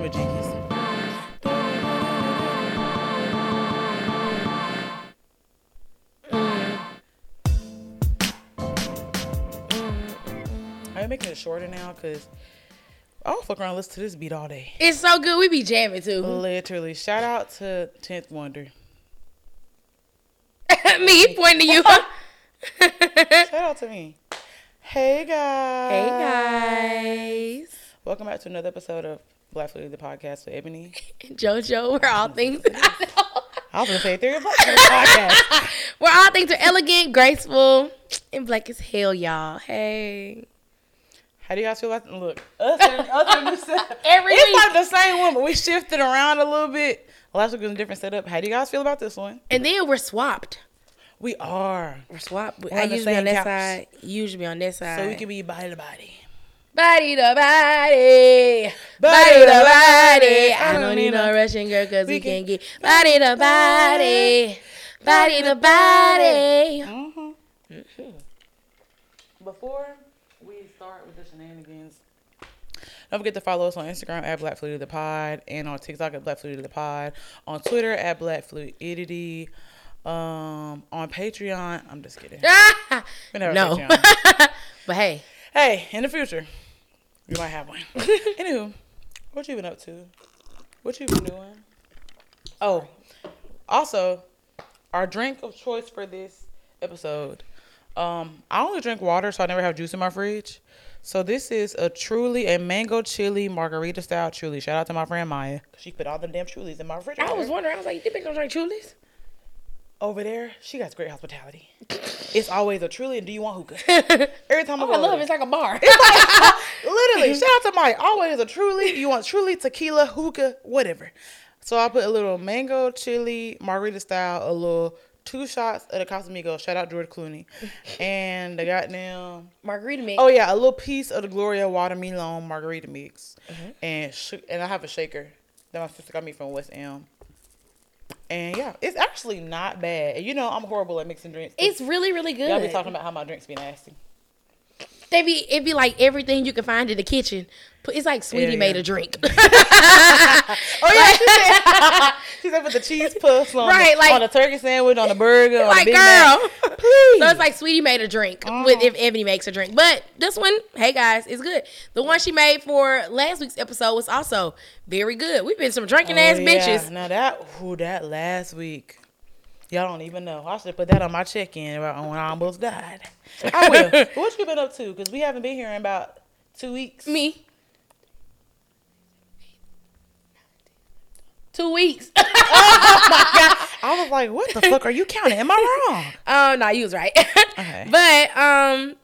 I'm making it shorter now because I'll fuck around and listen to this beat all day. It's so good. We be jamming too. Literally. Shout out to 10th Wonder. Me pointing to you. Shout out to me. Hey guys. hey guys. Welcome back to another episode of Black Fluid, the podcast with Ebony. And JoJo, we're all things. I was gonna say Theory of Black podcast. we're all things are elegant, graceful, and black as hell, y'all. Hey. How do y'all feel about look? Us and, us and Every it's week. like the same one, but we shifted around a little bit. Last week was a different setup. How do you guys feel about this one? And then we're swapped. We are. We're swapped. We're I usually on that couch. side. You usually be on this side. So we can be body to body. Body to body. Body to body. I don't need no Russian girl because we We can can- get body to body. Body to body. Mm-hmm. Before we start with the shenanigans, don't forget to follow us on Instagram at Black Fluidity the Pod and on TikTok at Black Fluidity the Pod, on Twitter at Black Fluidity, um, on Patreon. I'm just kidding. We never No. Patreon. but hey, Hey, in the future, we might have one. Anywho, what you been up to? What you been doing? Oh, also, our drink of choice for this episode. Um, I only drink water, so I never have juice in my fridge. So this is a truly a mango chili margarita style truly. Shout out to my friend Maya. She put all them damn trulies in my fridge. I was wondering. I was like, you think I'm drink trulies? Over there. She got great hospitality. It's always a truly. And do you want hookah? Every time I Oh, go, I love it. It's like a bar. it's like, Literally, shout out to Mike. Always a truly. You want truly tequila, hookah, whatever. So I put a little mango chili margarita style, a little two shots of the Casamigos. Shout out George Clooney, and the goddamn. Margarita mix. Oh yeah, a little piece of the Gloria watermelon margarita mix, Mm-hmm. and sh- and I have a shaker that my sister got me from West Elm. And yeah, it's actually not bad. And You know, I'm horrible at mixing drinks. It's really, really good. Y'all be talking about how my drinks be nasty. They be it be like everything you can find in the kitchen. It's like Sweetie Yeah, made a drink. Oh yeah, she said, she said put the cheese puffs on, Right, the, like- on a turkey sandwich, on a burger, on like a Big girl. Mac. Please. So it's like Sweetie made a drink oh. with if Ebony makes a drink. But this one, hey guys, is good. The one she made for last week's episode was also very good. We've been some drinking oh, ass Oh, yeah. bitches. Now that who that last week, y'all don't even know. I should put that on my check-in about when I almost died. I will. What you been up to? Because we haven't been here in about two weeks. Me. Two weeks. oh my god! I was like, what the fuck are you counting? Am I wrong? Oh no, you was right. Okay. But um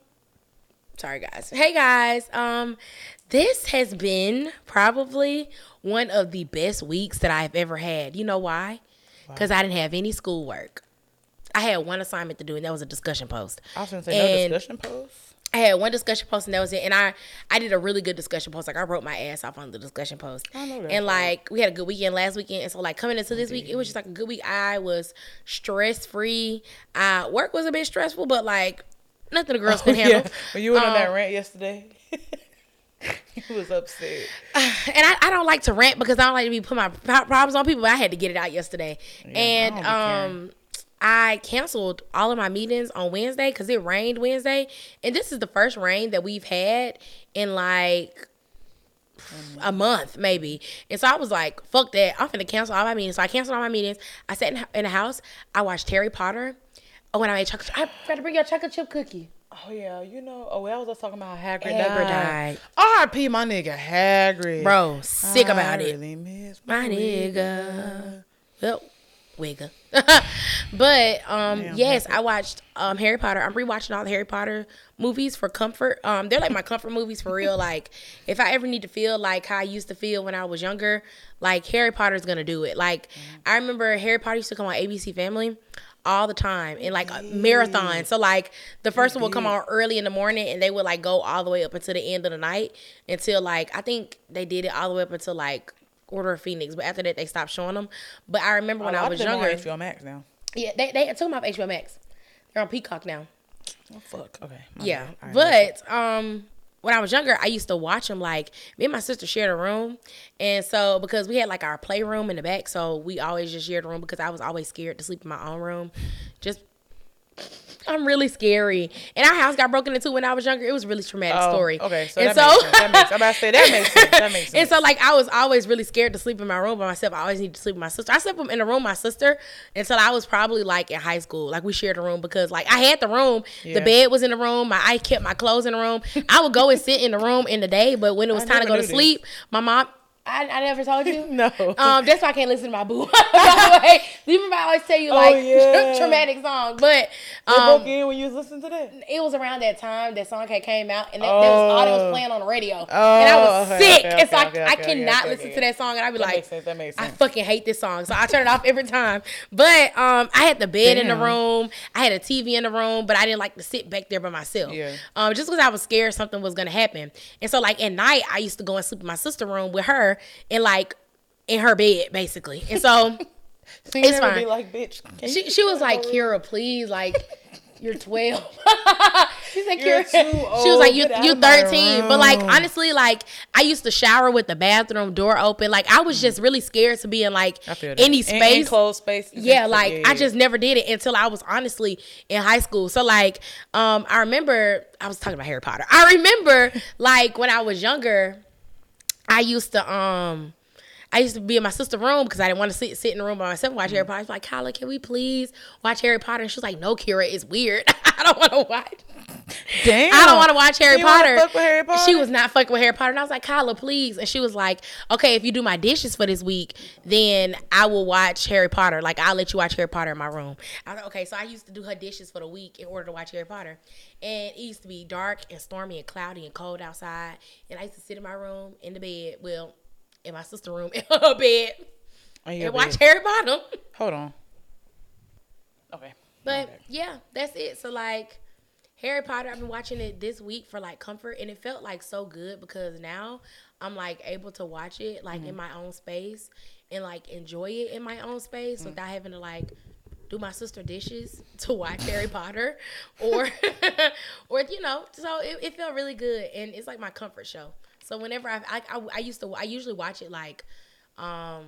sorry guys. Hey guys. Um this has been probably one of the best weeks that I've ever had. You know why? Because I didn't have any schoolwork. I had one assignment to do, and that was a discussion post. I was gonna say no discussion post. I had one discussion post, and that was it. And I, I did a really good discussion post. Like I wrote my ass off on the discussion post. I know that's and like we had a good weekend last weekend, and so like coming into this week, it was just like a good week. I was stress free. Uh, work was a bit stressful, but like nothing the girls could handle. Oh, Yeah. When you went on that Um, rant yesterday, you was upset. and I, I don't like to rant because I don't like to be put my problems on people. But I had to get it out yesterday, I and caring. um, I canceled all of my meetings on Wednesday because it rained Wednesday, and this is the first rain that we've had in like a month maybe. And so I was like, "Fuck that! I'm finna cancel all my meetings." So I canceled all my meetings. I sat in, in the house. I watched Harry Potter. Oh, and I made chocolate. I forgot to bring you a chocolate chip cookie. Oh yeah, you know. Oh, well, I was just talking about Hagrid, Hagrid died. died. R.I.P. My nigga Hagrid. Bro, sick I about it. Really miss my nigga. Well, wigga. but um, Damn, yes, I watched um Harry Potter. I'm rewatching all the Harry Potter movies for comfort. Um, they're like my comfort movies for real. Like if I ever need to feel like how I used to feel when I was younger, like Harry Potter's gonna do it. Like I remember Harry Potter used to come on ABC Family all the time in like a marathon. So like the first one would come on early in the morning and they would like go all the way up until the end of the night until like I think they did it all the way up until like Order of Phoenix, but after that they stopped showing them. But I remember when Oh, I was younger, HBO Max now. yeah, they they took them off HBO Max. They're on Peacock now. Oh fuck. Okay. Yeah, right, but um, when I was younger, I used to watch them. Like me and my sister shared a room, and so because we had like our playroom in the back, so we always just shared a room because I was always scared to sleep in my own room, just I'm really scary. And our house got broken into when I was younger. It was a really traumatic Oh, story. Okay, so and that so makes sense. That makes, I'm about to say that makes sense. That makes sense. and so like I was always really scared to sleep in my room by myself. I always need to sleep with my sister. I slept in a room with my sister until I was probably like in high school. Like we shared a room because like I had the room, Yeah. the bed was in the room, my I kept my clothes in the room. I would go and sit in the room in the day, but when it was I time to go to this. sleep, my mom I, I never told you. No. Um, that's why I can't listen to my boo. By the way, you remember I always tell you Oh, like yeah. traumatic songs, but um, broke in when you was listening to that. it was around that time that song had came out, and that, that was all that was Oh. playing on the radio, Oh, and I was okay, sick, okay, and so I, okay, I cannot okay, listen okay. to that song, and I'd be That like, sense. That makes I fucking hate this song, so I turn it off every time. But um, I had the bed in the room, I had a TV in the room, but I didn't like to sit back there by myself. Yeah. Um, just because I was scared something was gonna happen, and so like at night I used to go and sleep in my sister room with her, and like in her bed basically, and so. So It's never fine. be like, bitch. Can She, she was like, Kira, please, like, you're 12. she said, You're Kira. too She was like, you, Get you of my 13. But, like, honestly, like, I used to shower with the bathroom door open. Like, I was just really scared to be in, like, I feel that. any In- space. enclosed space. Yeah, like yeah, I just never did it until I was honestly in high school. So like, um, I remember I was talking about Harry Potter. I remember like when I was younger, I used to um. I used to be in my sister's room because I didn't want to sit sit in the room by myself and watch Harry Mm-hmm. Potter. I was like, Kyla, can we please watch Harry Potter? And she was like, No, Kira, it's weird. I don't want to watch. Damn. I don't want to watch Harry Potter. Harry Potter? She was not fucking with Harry Potter. And I was like, Kyla, please. And she was like, okay, if you do my dishes for this week, then I will watch Harry Potter. Like, I'll let you watch Harry Potter in my room. I was like, okay. So I used to do her dishes for the week in order to watch Harry Potter. And it used to be dark and stormy and cloudy and cold outside. And I used to sit in my room in the bed. Well, in my sister's room in her bed Oh, yeah, and watch. Harry Potter. Hold on. Okay. But yeah, that's it. So like Harry Potter, I've been watching it this week for like comfort and it felt like so good because now I'm like able to watch it like in mm-hmm. my own space and like enjoy it in my own space mm. without having to like do my sister dishes to watch Harry Potter or or you know so it, it felt really good and it's like my comfort show. So whenever I, I I I used to I usually watch it like um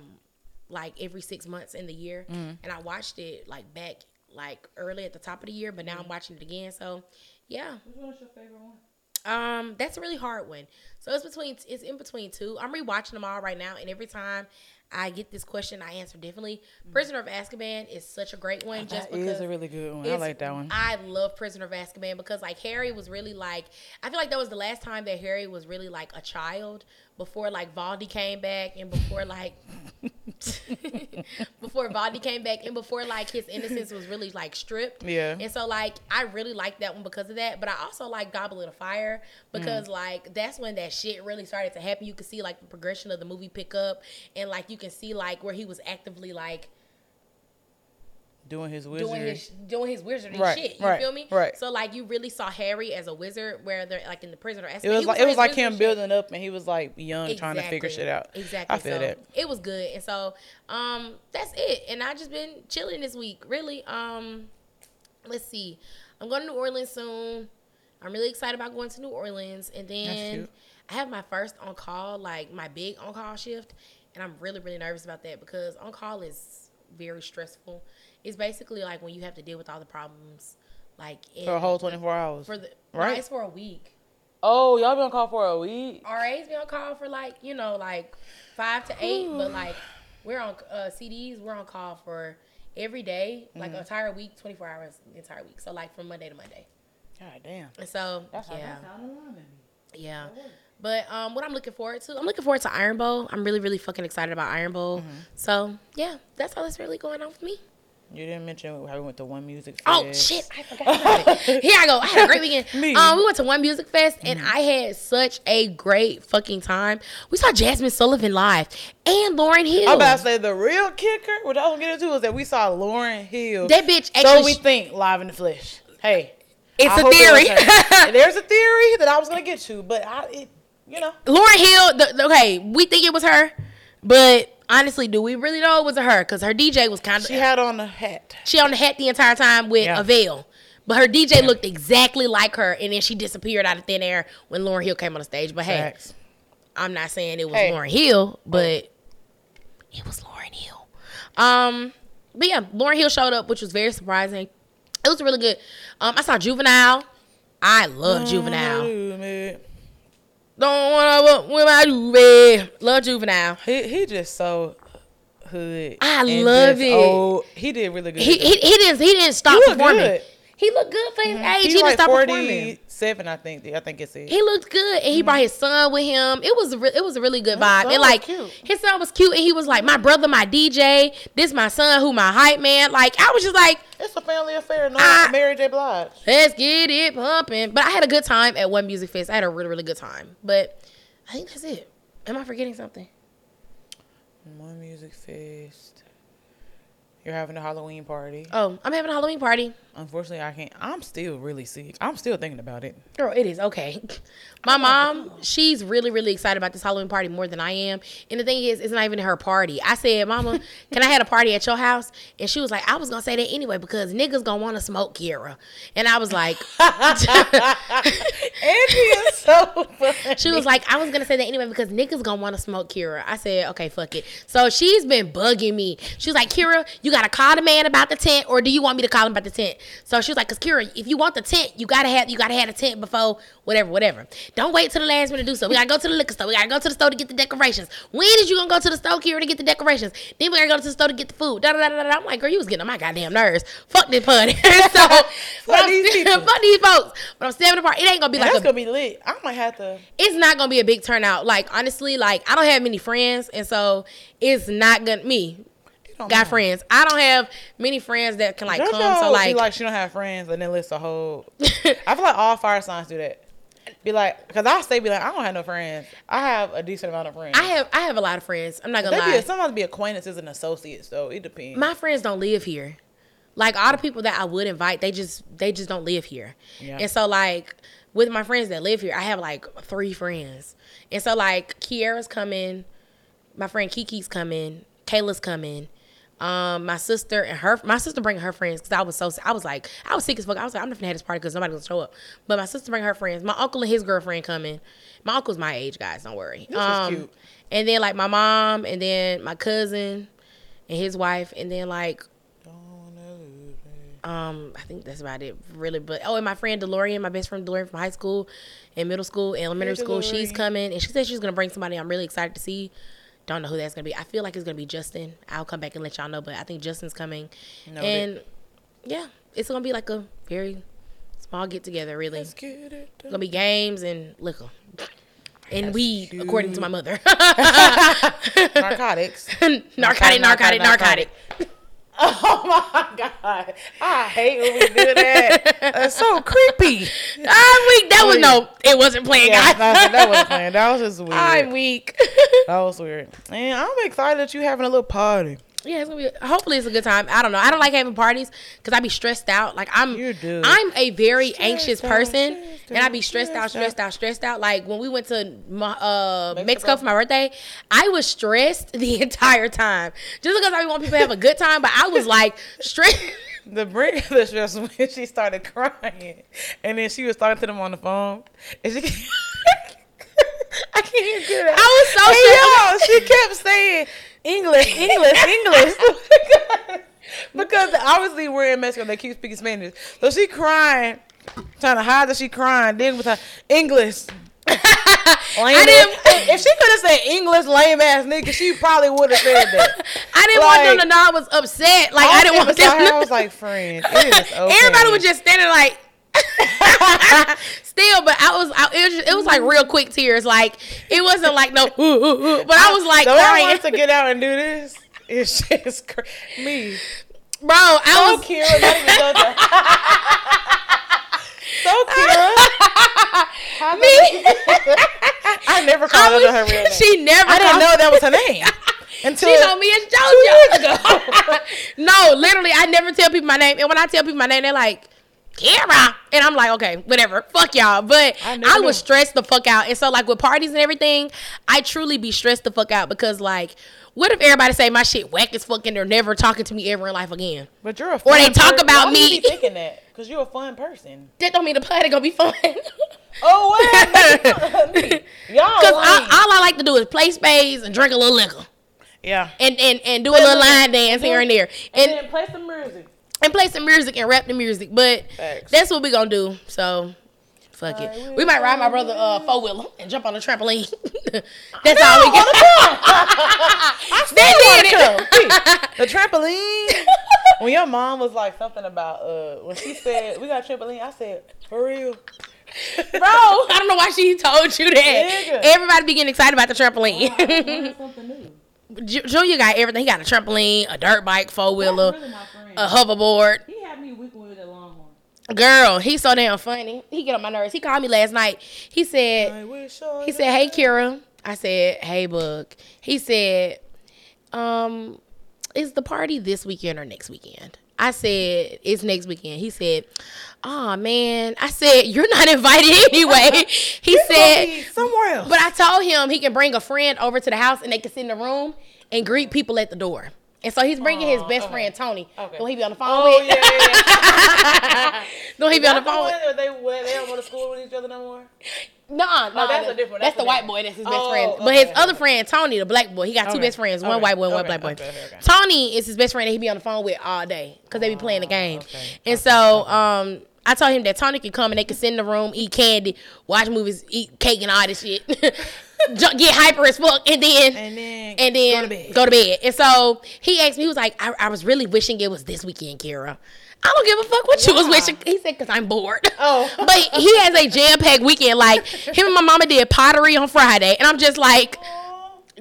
like every six months in the year mm. and I watched it like back like early at the top of the year but now I'm watching it again so yeah Which one's your favorite one? um, that's a really hard one. So it's between it's in between two. I'm rewatching them all right now, and every time I get this question, I answer differently. Prisoner of Azkaban is such a great one, just That because is a really good one. I like that one. I love Prisoner of Azkaban because like Harry was really like I feel like that was the last time that Harry was really like a child before like Voldy came back and before like before Voldy came back and before like his innocence was really like stripped. Yeah. And so like I really like that one because of that. But I also like Goblet of Fire because Mm. like that's when that shit really started to happen. You could see like the progression of the movie pick up and like you can see like where he was actively like Doing his wizard. doing his doing his wizardry Right, shit. You right, feel me? right. So like you really saw Harry as a wizard, where they're like in the prison or it was like it was like him building up, and he was like young, trying to figure shit out. Exactly. I feel so that. It was good, and so um, that's it. And I just been chilling this week. Really. Um, let's see. I'm going to New Orleans soon. I'm really excited about going to New Orleans, and then. I have my first on call, like my big on call shift, and I'm really really nervous about that because on call is very stressful. It's basically like when you have to deal with all the problems, like in, For a whole 24 hours. for the right? right. it's for a week. oh, y'all been on call for a week? RA's be on call for like you know like five to eight, but like we're on uh, CDs. We're on call for every day, like Mm-hmm. an entire week, twenty four hours, entire week. So like from Monday to Monday. God damn. And so That's yeah, that yeah. But um, what I'm looking forward to, I'm looking forward to Iron Bowl. I'm really, really fucking excited about Iron Bowl. Mm-hmm. So yeah, that's all that's really going on for me. You didn't mention how we went to one music. Oh shit! I forgot about it. Here I go. I had a great weekend. Me. Um, we went to one music fest and I had such a great fucking time. We saw Jazmine Sullivan live and Lauryn Hill. I'm about to say the real kicker, what I was gonna is that we saw Lauryn Hill. that bitch so actually. we think live in the flesh. Hey, it's I a it theory. There's a theory that I was gonna get to, but I, it, you know, Lauryn Hill. The- okay, we think it was her, but honestly, do we really know it was her? Because her DJ was kind of she had on a hat. she on the hat the entire time with Yeah. a veil. But her DJ looked exactly like her, and then she disappeared out of thin air when Lauryn Hill came on the stage. But hey, Facts. I'm not saying it was Hey. Lauryn Hill, but it was Lauryn Hill. Um, but yeah, Lauryn Hill showed up, which was very surprising. It was really good. Um, I saw Juvenile. I love Juvenile. Don't wanna walk with my Juve. Love Juvenile. He he just so hood. I love it. old. He did really good. He he, he didn't he didn't stop He performing. good. He looked good for his mm-hmm. age. He, He didn't like stop performing. Forty-seven, I think. I think it's it. He looked good, and he mm-hmm. brought his son with him. It was re- it was a really good vibe. And like cute. his son was cute, and he was like, "My brother, my DJ. This my son, who my hype man." Like I was just like, It's a family affair. No, I- Mary J. Blige. "Let's get it pumping." But I had a good time at One Music Fest. I had a really really good time. But I think that's it. Am I forgetting something? One music fest. You're having a Halloween party. Oh, I'm having a Halloween party. Unfortunately, I can't. I'm still really sick. I'm still thinking about it. Girl, it is okay. My mom, she's really, really excited about this Halloween party more than I am. And the thing is, it's not even her party. I said, Mama, can I have a party at your house? And she was like, I was gonna say that anyway because niggas gonna want to smoke Kira. And I was like, is so funny. she was like, I was gonna say that anyway because niggas gonna want to smoke Kira. I said, okay, fuck it. So she's been bugging me. She was like, Kira, you gotta call the man about the tent, or do you want me to call him about the tent? So she was like, cause Kira, if you want the tent, you gotta have you gotta have a tent before whatever, whatever. Don't wait till the last minute to do so. We gotta go to the liquor store. We gotta go to the store to get the decorations. When is you gonna go to the store, Kira, to get the decorations? Then we gotta go to the store to get the food. Da, da, da, da, da. I'm like, girl, you was getting on my goddamn nerves. Fuck this party. so, I'm these people. fuck these folks. But I'm still apart. It ain't gonna be like That's a gonna be lit. I might have to. it's not gonna be a big turnout. Like honestly, like I don't have many friends, and so it's not gonna me got friends. I don't have many friends that can like JoJo, come. So like, like she don't have friends and then list a whole. I feel like all fire signs do that. Be like, cause I stay be like, I don't have no friends. I have a decent amount of friends. I have I have a lot of friends. I'm not gonna be lie. sometimes be acquaintances and associates, so it depends. My friends don't live here. Like all the people that I would invite, they just they just don't live here. Yeah. And so like with my friends that live here, I have like three friends. And so like Kiara's coming, my friend Kiki's coming, Kayla's coming. Um, my sister and her, my sister bringing her friends because I was so I was like I was sick as fuck. I was like I'm not gonna have this party because nobody gonna show up. But my sister bring her friends. My uncle and his girlfriend coming. My uncle's my age, guys. Don't worry. This is cute. And then like my mom, and then my cousin, and his wife, and then like Don't lose me. um, I think that's about it, really. But oh, and my friend Delorean, my best friend Delorean from high school and middle school, and elementary Hey, school, she's coming, and she said she's gonna bring somebody I'm really excited to see. Don't know who that's gonna be. I feel like it's gonna be Justin. I'll come back and let y'all know, but I think Justin's coming, Noted. and yeah, it's gonna be like a very small get together. Really, Let's get it done. gonna be games and liquor and weed, according to my mother. narcotics. narcotic, narcotic, narcotic. Oh my god, I hate when we do that. That's so creepy. I'm weak. That was no, it wasn't playing, Yeah, guys. that wasn't planned. That was just weird. I'm weak. That was weird. And I'm excited that you're having a little party. Yeah, it's gonna be. Hopefully, it's a good time. I don't know. I don't like having parties because I'd be stressed out. Like I'm, You do. I'm a very anxious out, person, and I'd be out, stressed out, stressed stressed out, stressed out. Like when we went to my, uh, Mexico. Mexico. for my birthday, I was stressed the entire time. Just because I want people to have a good time, but I was like stressed. The bring the stress was when she started crying, and then she was talking to them on the phone, and she. I can't get it. I was so Hey, yo, she kept saying English, English, English. because obviously we're in Mexico, they keep speaking Spanish. So she crying, trying to hide that she crying. Then with her English. I didn't. If she could have said English, lame ass nigga, she probably would have said that. I didn't want them to know I was upset. Like I didn't want them. her. I was like, friend, okay. Everybody was just standing like. Still, but I was, I, it was, just, it was like real quick tears. Like it wasn't like no, ooh, ooh, ooh, but I was like the crying, to get out and do this. It's just cr- me. bro. I So was, cute. Not even JoJo. so cute. Me? I never I called her her real name. she never. I didn't know that was her name until She know me as JoJo. no, literally, I never tell people my name, and when I tell people my name, they're like. Kira. And I'm like, okay, whatever. Fuck y'all. But I I, was stressed the fuck out. And so like with parties and everything, I truly be stressed the fuck out because like, what if everybody say my shit whack as fuck and they're never talking to me ever in life again? But you're a fun Or they talk person. about Why would you me. be thinking that? Cause you're a fun person. That don't mean the party gonna be fun. Oh wait, y'all. Cause I, all I like to do is play spades and drink a little liquor, yeah. and and, and do a little line dance here and there, And, and then play some music. And play some music and rap the music. But Facts. that's what we gonna do. So. Fuck I it. will We might ride my brother uh four wheeler and jump on the trampoline. That's all we wanna can. they did it. The trampoline. when your mom was like something about uh when she said we got a trampoline, I said for real. Bro, I don't know why she told you that. Nigga. Everybody be getting excited about the trampoline. something new. Ju- Junior got everything. He got a trampoline, a dirt bike, four wheeler, Really, a hoverboard. he had me weak with a longhorn. Girl, he's so damn funny. He get on my nerves. He called me last night. He said, I wish I he said, "Hey, Kira." I said, "Hey, Book." He said, "Um, is the party this weekend or next weekend?" I said, "It's next weekend." He said, "Oh man." I said, "You're not invited anyway." He said, somewhere else. But I told him he can bring a friend over to the house and they can sit in the room and greet people at the door. And so he's bringing his oh, best okay. friend Tony. Okay. Don't he be on the phone oh with? yeah, yeah. Don't he be on the the phone with? where they they don't go to school with each other no more. Nah, nah, that's a different- That's, that's the white boy. That's his best Oh, friend. But his okay. other friend Tony, the black boy, he got two Okay. best friends. One Okay. white boy, and one black boy. Tony is his best friend that he be on the phone with all day because they be playing the game. okay. And so, um. I told him that Tony could come and they could sit in the room, eat candy, watch movies, eat cake and all this shit. Get hyper as fuck, and then And then and then go to bed. go to bed. And so he asked me, he was like, I, I was really wishing it was this weekend, Kira. I don't give a fuck what you was wishing. He said, because I'm bored. Oh. but he has a jam packed weekend. Like, him and my mama did pottery on Friday. And I'm just like,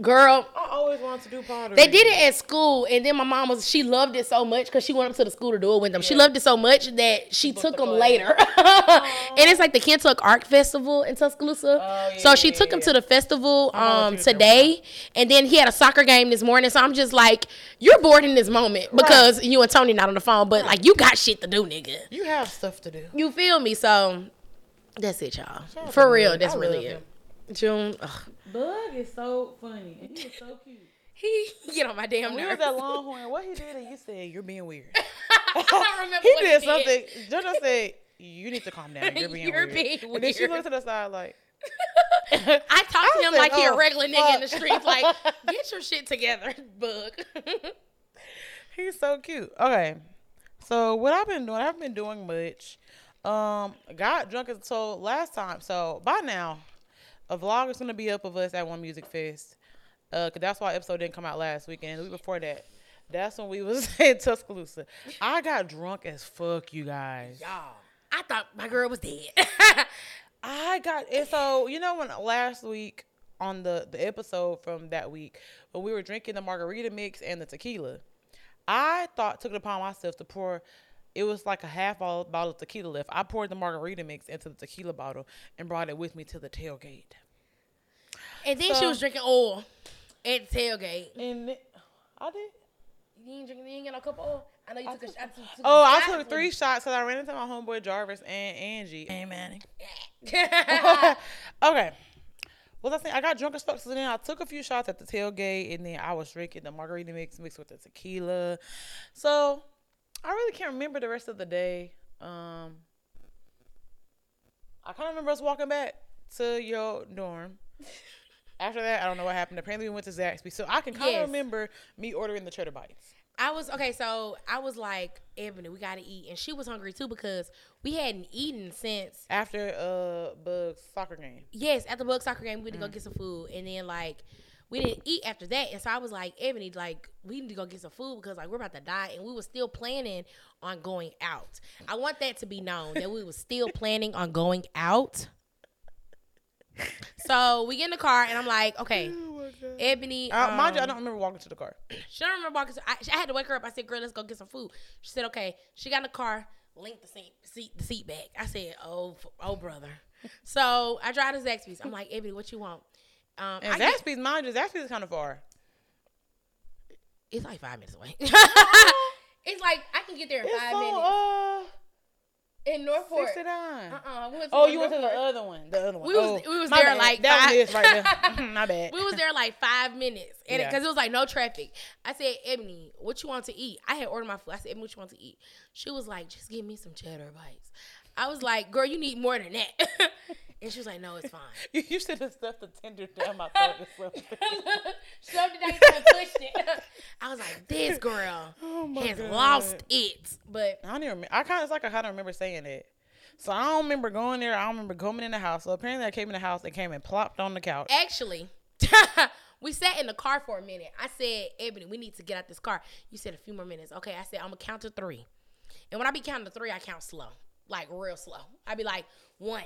girl, I always wanted to do pottery. they did it at school. And then my mom was, she loved it so much because she went up to the school to do it with them. She loved it so much that she took the them class. later. and it's like the Kentuck Art Festival in Tuscaloosa. Oh, yeah, so she yeah, took him yeah. to the festival I know what um, you was there today. And then he had a soccer game this morning. So I'm just like, you're bored in this moment because you and Tony not on the phone. But like, you got shit to do, nigga. You have stuff to do. You feel me? So that's it, y'all. Shout For real, that's I really it. him. June, ugh. Bug is so funny and he was so cute. he get on my damn When he nerves. was at Longhorn, what he did, and you said you're being weird. I don't remember he what did something. JoJo said, "You need to calm down. You're being You're weird." being And then she looked to the side like, I talk to him said, like he a "Oh, regular nigga in the fuck." streets. Like, get your shit together, bug. He's so cute. Okay. So what I've been doing, I haven't been doing much. Um, got drunk as so last time. So by now, a vlog is gonna be up of us at one music fest. Uh, cause that's why episode didn't come out last weekend. The week before that, that's when we was in Tuscaloosa. I got drunk as fuck, you guys. Y'all, I thought my girl was dead. I got and so you know when last week on the the episode from that week when we were drinking the margarita mix and the tequila, I thought took it upon myself to pour. It was like a half bottle, bottle of tequila left. I poured the margarita mix into the tequila bottle and brought it with me to the tailgate. and then she was drinking oil at the tailgate. And it, I did. You ain't drinking, you ain't get no cup of oil. I know you took, a shot. Oh, took- took Oh, a I shot took three shots because I ran into my homeboy Jarvis and Angie. Hey, Manny. okay. Well, I think I got drunk as fuck. So then I took a few shots at the tailgate, and then I was drinking the margarita mix mixed with the tequila. So I really can't remember the rest of the day. Um, I kind of remember us walking back to your dorm. After that, I don't know what happened. Apparently, we went to Zaxby's, so I can kind of Yes. remember me ordering the cheddar bites. I was okay, so I was like, Ebony, we gotta eat, and she was hungry too because we hadn't eaten since After uh Bug's soccer game. yes, at the bug soccer game, we went to go get some food, and then like we didn't eat after that, and so I was like, Ebony, like we need to go get some food because like we're about to die, and we were still planning on going out. I want that to be known that we were still planning on going out. So we get in the car, and I'm like, okay, Ebony. Uh, mind you, I um, don't remember walking to the car. She don't remember walking. I, I had to wake her up. I said, "Girl, let's go get some food." She said, "Okay." She got in the car, linked the seat, seat the seat back. I said, "Oh, oh, brother." So I drive to Zaxby's. I'm like, "Ebony, what you want?" Um, And I Zaxby's, mind you, Zaxby's is kind of far. it's like five minutes away. it's like I can get there in It's five so, minutes. uh, in Northport. 69. Uh-uh. We Oh, you went to the other one. The other one. We was- Oh, we was there bad. like that five- was right there. my bad. We was there like five minutes, and Yeah. because it was like no traffic. I said, Ebony, what you want to eat? I had ordered my food. I said, Ebony, what you want to eat? She was like, just give me some cheddar bites. I was like, girl, you need more than that. and she was like, no, it's fine. You, you should have stuffed the tender down my throat or something. Shoved it down and pushed it. I was like, this girl Oh has God. lost it. But I don't even remember. I kind of like I kind of remember saying that. So I don't remember going there. I don't remember coming in the house. So apparently I came in the house and came and plopped on the couch. actually, we sat in the car for a minute. I said, Ebony, we need to get out this car. You said a few more minutes. Okay, I said, I'm gonna count to three. And when I be counting to three, I count slow. Like real slow. I'd be like one.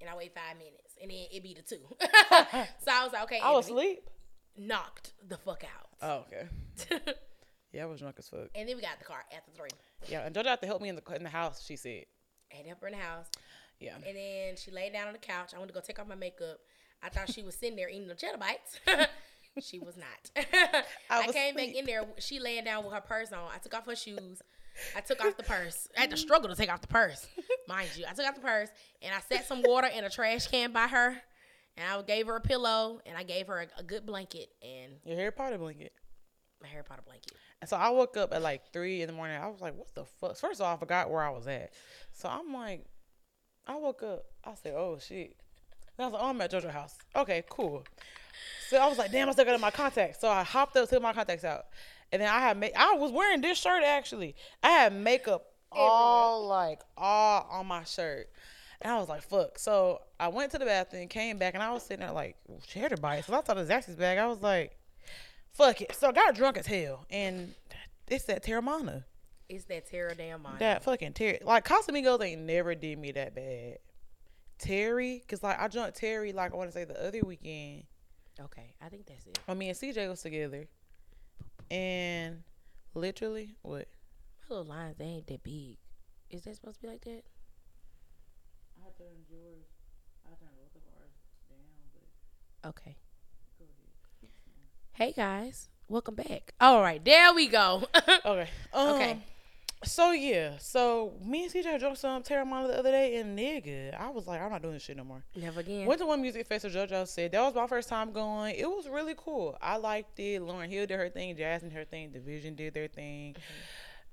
And I wait five minutes. And then it'd be the two. so I was like, okay, I was asleep. knocked the fuck out. Oh okay. Yeah, I was drunk as fuck. and then we got the car after three. Yeah, and JoJo had to help me in the in the house. She said. And help her in the house. Yeah. And then she laid down on the couch. I went to go take off my makeup. I thought she was sitting there eating the cheddar bites. she was not. I, was came back in there. She laying down with her purse on. I took off her shoes. I took off the purse. I had to struggle to take off the purse, mind you. I took off the purse and I set some water in a trash can by her. And I gave her a pillow and I gave her a, a good blanket and Your Harry Potter blanket. My Harry Potter blanket. And so I woke up at like three in the morning. I was like, what the fuck? First of all, I forgot where I was at. So I'm like, I woke up. I said, oh shit. And I was like, oh, I'm at JoJo house. Okay, cool. So I was like, damn, I still got my contacts. So I hopped up, took my contacts out. And then I had make I was wearing this shirt actually. I had makeup all like all on my shirt. And I was like, fuck. So I went to the bathroom, came back, and I was sitting there like, cheddar bites. So I thought it was Zaxby's bag. I was like, fuck it. So I got drunk as hell. And it's that Teremana. It's that Terra damn mind. That fucking Terry. Like Casamigos ain't never did me that bad. Terry, cause like I drunk Terry like I want to say the other weekend. Okay, I think that's it. I mean, CJ was together, and literally what? My little lines, they ain't that big. Is that supposed to be like that? I turned yours. I turned both of ours down, but Okay. Hey guys, welcome back. All right, there we go. okay. Um, Okay. So yeah, so me and CJ drunk some Teremana the other day, and nigga, I was like, I'm not doing this shit no more. Never again. Went to one music festival. JoJo said that was my first time going. It was really cool. I liked it. Lauryn Hill did her thing. Jazmine did her thing. Division did their thing.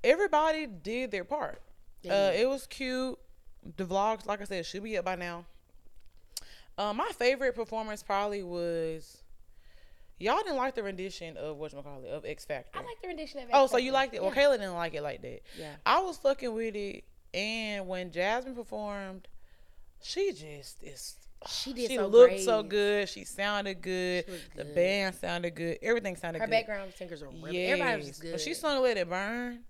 Everybody did their part. They Uh, it was cute. The vlogs, like I said, should be up by now. Uh, my favorite performance probably was. Y'all didn't like the rendition of what call it of Ex-Factor. I like the rendition of it. Oh, so you liked it? Well, Yeah. Kayla didn't like it like that. Yeah. I was fucking with it, and when Jazmine performed, she just is. She did She so looked so good. She sounded good. She The good. band sounded good. Everything sounded Her good. Her background singers are really. Everybody was good. But she sung "Let It Burn."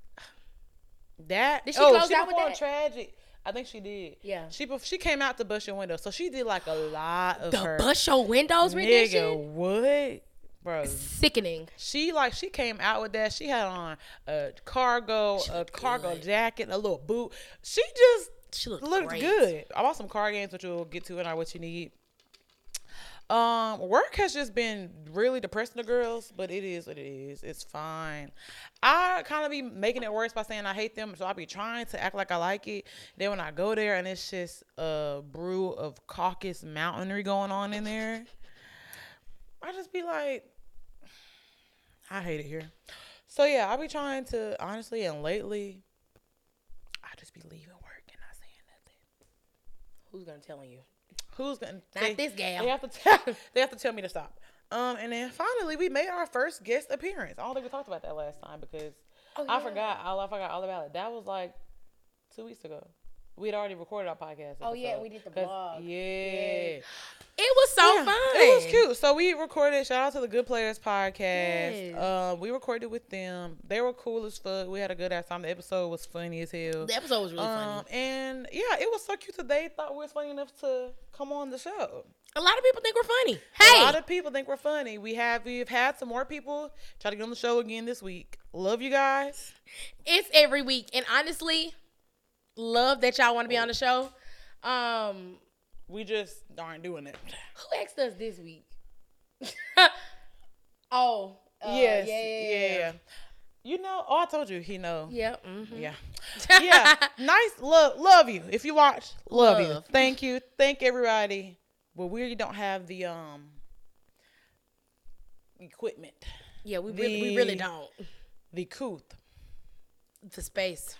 That Did she oh, close she out with that? Tragic. I think she did. Yeah. She she came out the bust your window, so she did like a lot of the her. bus show windows Nigga, rendition. what, bro? Sickening. She like she came out with that. She had on a cargo, a cargo good. jacket, a little boot. She just She looked looked good. I bought some car games, which we'll get to in our what you need. Um, work has just been really depressing the girls, but it is what it is. It's fine. I kind of be making it worse by saying I hate them, so i'll be trying to act like I like it. Then when I go there and it's just a brew of caucus mountainery going on in there, I just be like, I hate it here. So yeah, I be trying to honestly and lately, I just be leaving work and not saying nothing. Who's gonna tell you? Who's gonna? Not they, this gal. They have to tell. they have to tell me to stop. Um, and then finally we made our first guest appearance. I don't think we talked about that last time because Oh, I forgot. I, I forgot all about it. That was like two weeks ago. We had already recorded our podcast. Oh, yeah, we did the 'Cause- vlog. Yeah. It was so Yeah, fun. It was cute. So we recorded. Shout out to the Good Players podcast. Yes. Um, we recorded with them. They were cool as fuck. We had a good ass time. The episode was funny as hell. The episode was really Um, funny. and yeah, it was so cute that they thought we was funny enough to come on the show. A lot of people think we're funny. Hey, A lot of people think we're funny. We have we've had some more people try to get on the show again this week. Love you guys. it's every week, and honestly, love that y'all want to be on the show. Um, We just aren't doing it. who asked us this week? oh, uh, yes. yeah, yeah, yeah. You know, oh, I told you he know. Yeah. Mm-hmm. Yeah. Yeah. nice. Love love you. If you watch, love, you. Thank you. Thank everybody. But we really don't have the um equipment. Yeah, we really, we really don't. The couth. The space.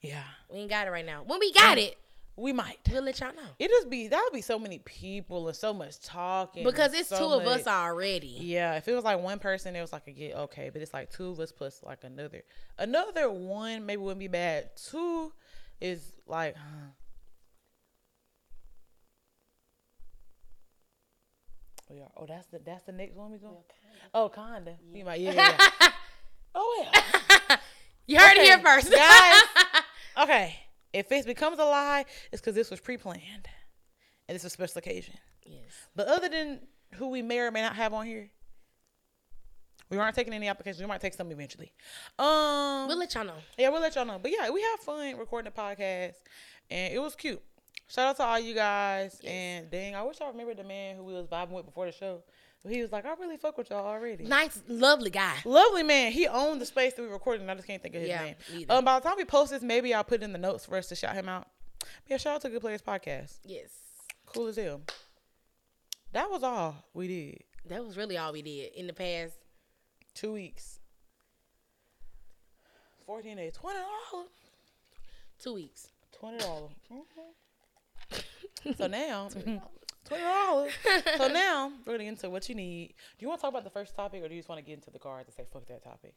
Yeah. We ain't got it right now. When we got it, We might. we'll let y'all know. It just be that would be so many people and so much talking. Because it's so two of us already. Yeah, if it was like one person, it was like a get okay, but it's like two of us plus like another another one maybe wouldn't be bad. Two is like, huh. Oh, we are. Oh, that's the that's the next one we going. Oh, kinda. You might, yeah, yeah. yeah. oh well. You heard it here first. guys. Okay, if it becomes a lie, it's because this was pre-planned, and it's a special occasion. yes. But other than who we may or may not have on here, we aren't taking any applications. We might take some eventually. Um, We'll let y'all know. yeah, we'll let y'all know. But yeah, we have fun recording the podcast, and it was cute. Shout out to all you guys. Yes. And dang, I wish I remembered the man who we was vibing with before the show. He was like, I really fuck with y'all already. Nice, lovely guy. Lovely man. He owned the space that we recorded, and I just can't think of his Yeah, name. Um, by the time we post this, maybe I'll put in the notes for us to shout him out. But yeah, shout out to Good Players Podcast. Yes. Cool as hell. That was all we did. That was really all we did in the past. Two weeks. 14 days. $20. Two weeks. $20. dollars so now, $20. so now, we're going to get into what you need. Do you want to talk about the first topic, or do you just want to get into the cards and say, fuck that topic?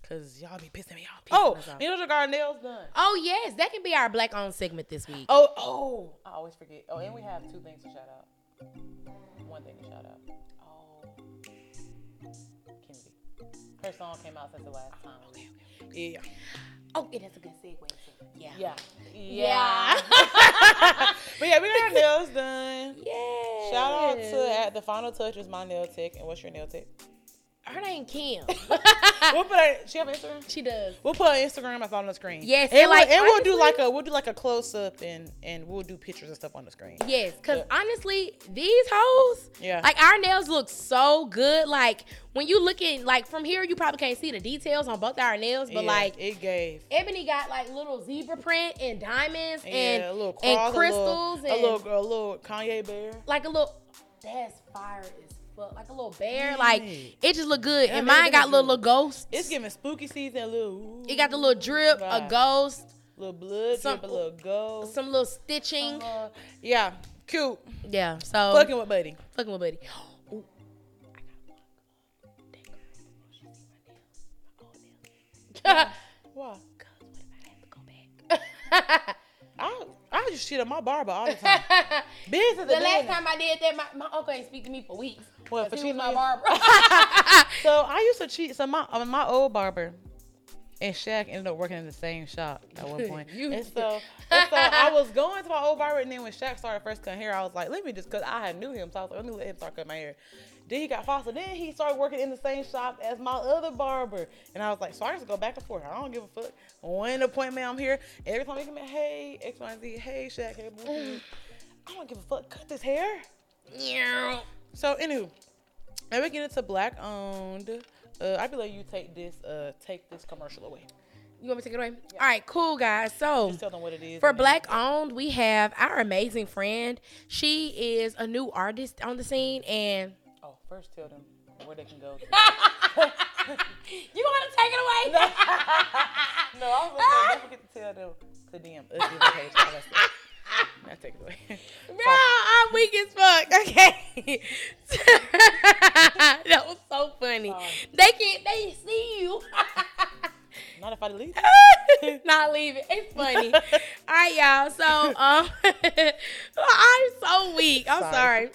Because y'all be pissing me off. Oh, us off. you know the guard nails done. Oh yes, that can be our black owned segment this week. Oh, oh, I always forget. Oh, and we have two things to shout out. One thing to shout out. Oh, Kennedy. Her song came out since the last time. Oh, yeah. Oh, and that's a good segue. too. Yeah. Yeah. Yeah. but yeah, we got our nails done. Yeah. Shout out to at the final touch is my nail tech. And what's your nail tech? Her name Kim. We'll put her, she have Instagram? she does. We'll put her Instagram up on the screen. Yes, and, and, like, we'll, and we'll do like a we'll do like a close up and and we'll do pictures and stuff on the screen. Yes, cause Yeah. honestly, these hoes, Yeah. like our nails look so good. Like when you looking like from here, you probably can't see the details on both our nails, but Yeah, like it gave. Ebony got like little zebra print and diamonds and yeah, a little and crystals a little, and a little, a little Kanye bear. like a little. That's fire as fuck. Like a little bear. Yeah. Like it just look good. Yeah, and mine got little, little ghosts. It's giving spooky season. A little. it got the little drip, a ghost, little blood, some- drip, a little gold. some little stitching. Uh, yeah, cute. yeah. So Fucking with Buddy. fucking with Buddy. Ooh. I. Why? I I just shit on my barber all the time. Business. The last business. time I did that, my, my uncle ain't speak to me for weeks. What, 'cause for he cheating my barber. So I used to cheat. So my uh, my old barber and Shaq ended up working in the same shop at one point. You and so and so I was going to my old barber, and then when Shaq started first cutting hair, I was like, let me just, cause I had knew him, so I was like, let me let him start cutting my hair. Then he got foster. Then he started working in the same shop as my other barber, and I was like, so I just go back and forth. I don't give a fuck. One appointment, I'm here. Every time he come in, hey X Y Z, hey Shaq, hey boo. I don't give a fuck. Cut this hair. Yeah. So anywho, now we get into black owned. Uh, I feel like you take this, uh, take this commercial away. You want me to take it away? All right, cool, guys. So Just tell them what it is. for then- black owned, we have our amazing friend. She is a new artist on the scene, and Oh, first tell them where they can go. To. you want to take it away? no, I was gonna say, don't forget to tell them to DM us your location. all that stuff. Now take it away. Bro, I'm weak as fuck. Okay. that was so funny. They can't. They see you. Not if I delete. Not leaving. It's funny. All right, y'all. So, um, I'm so weak. I'm Sorry. sorry.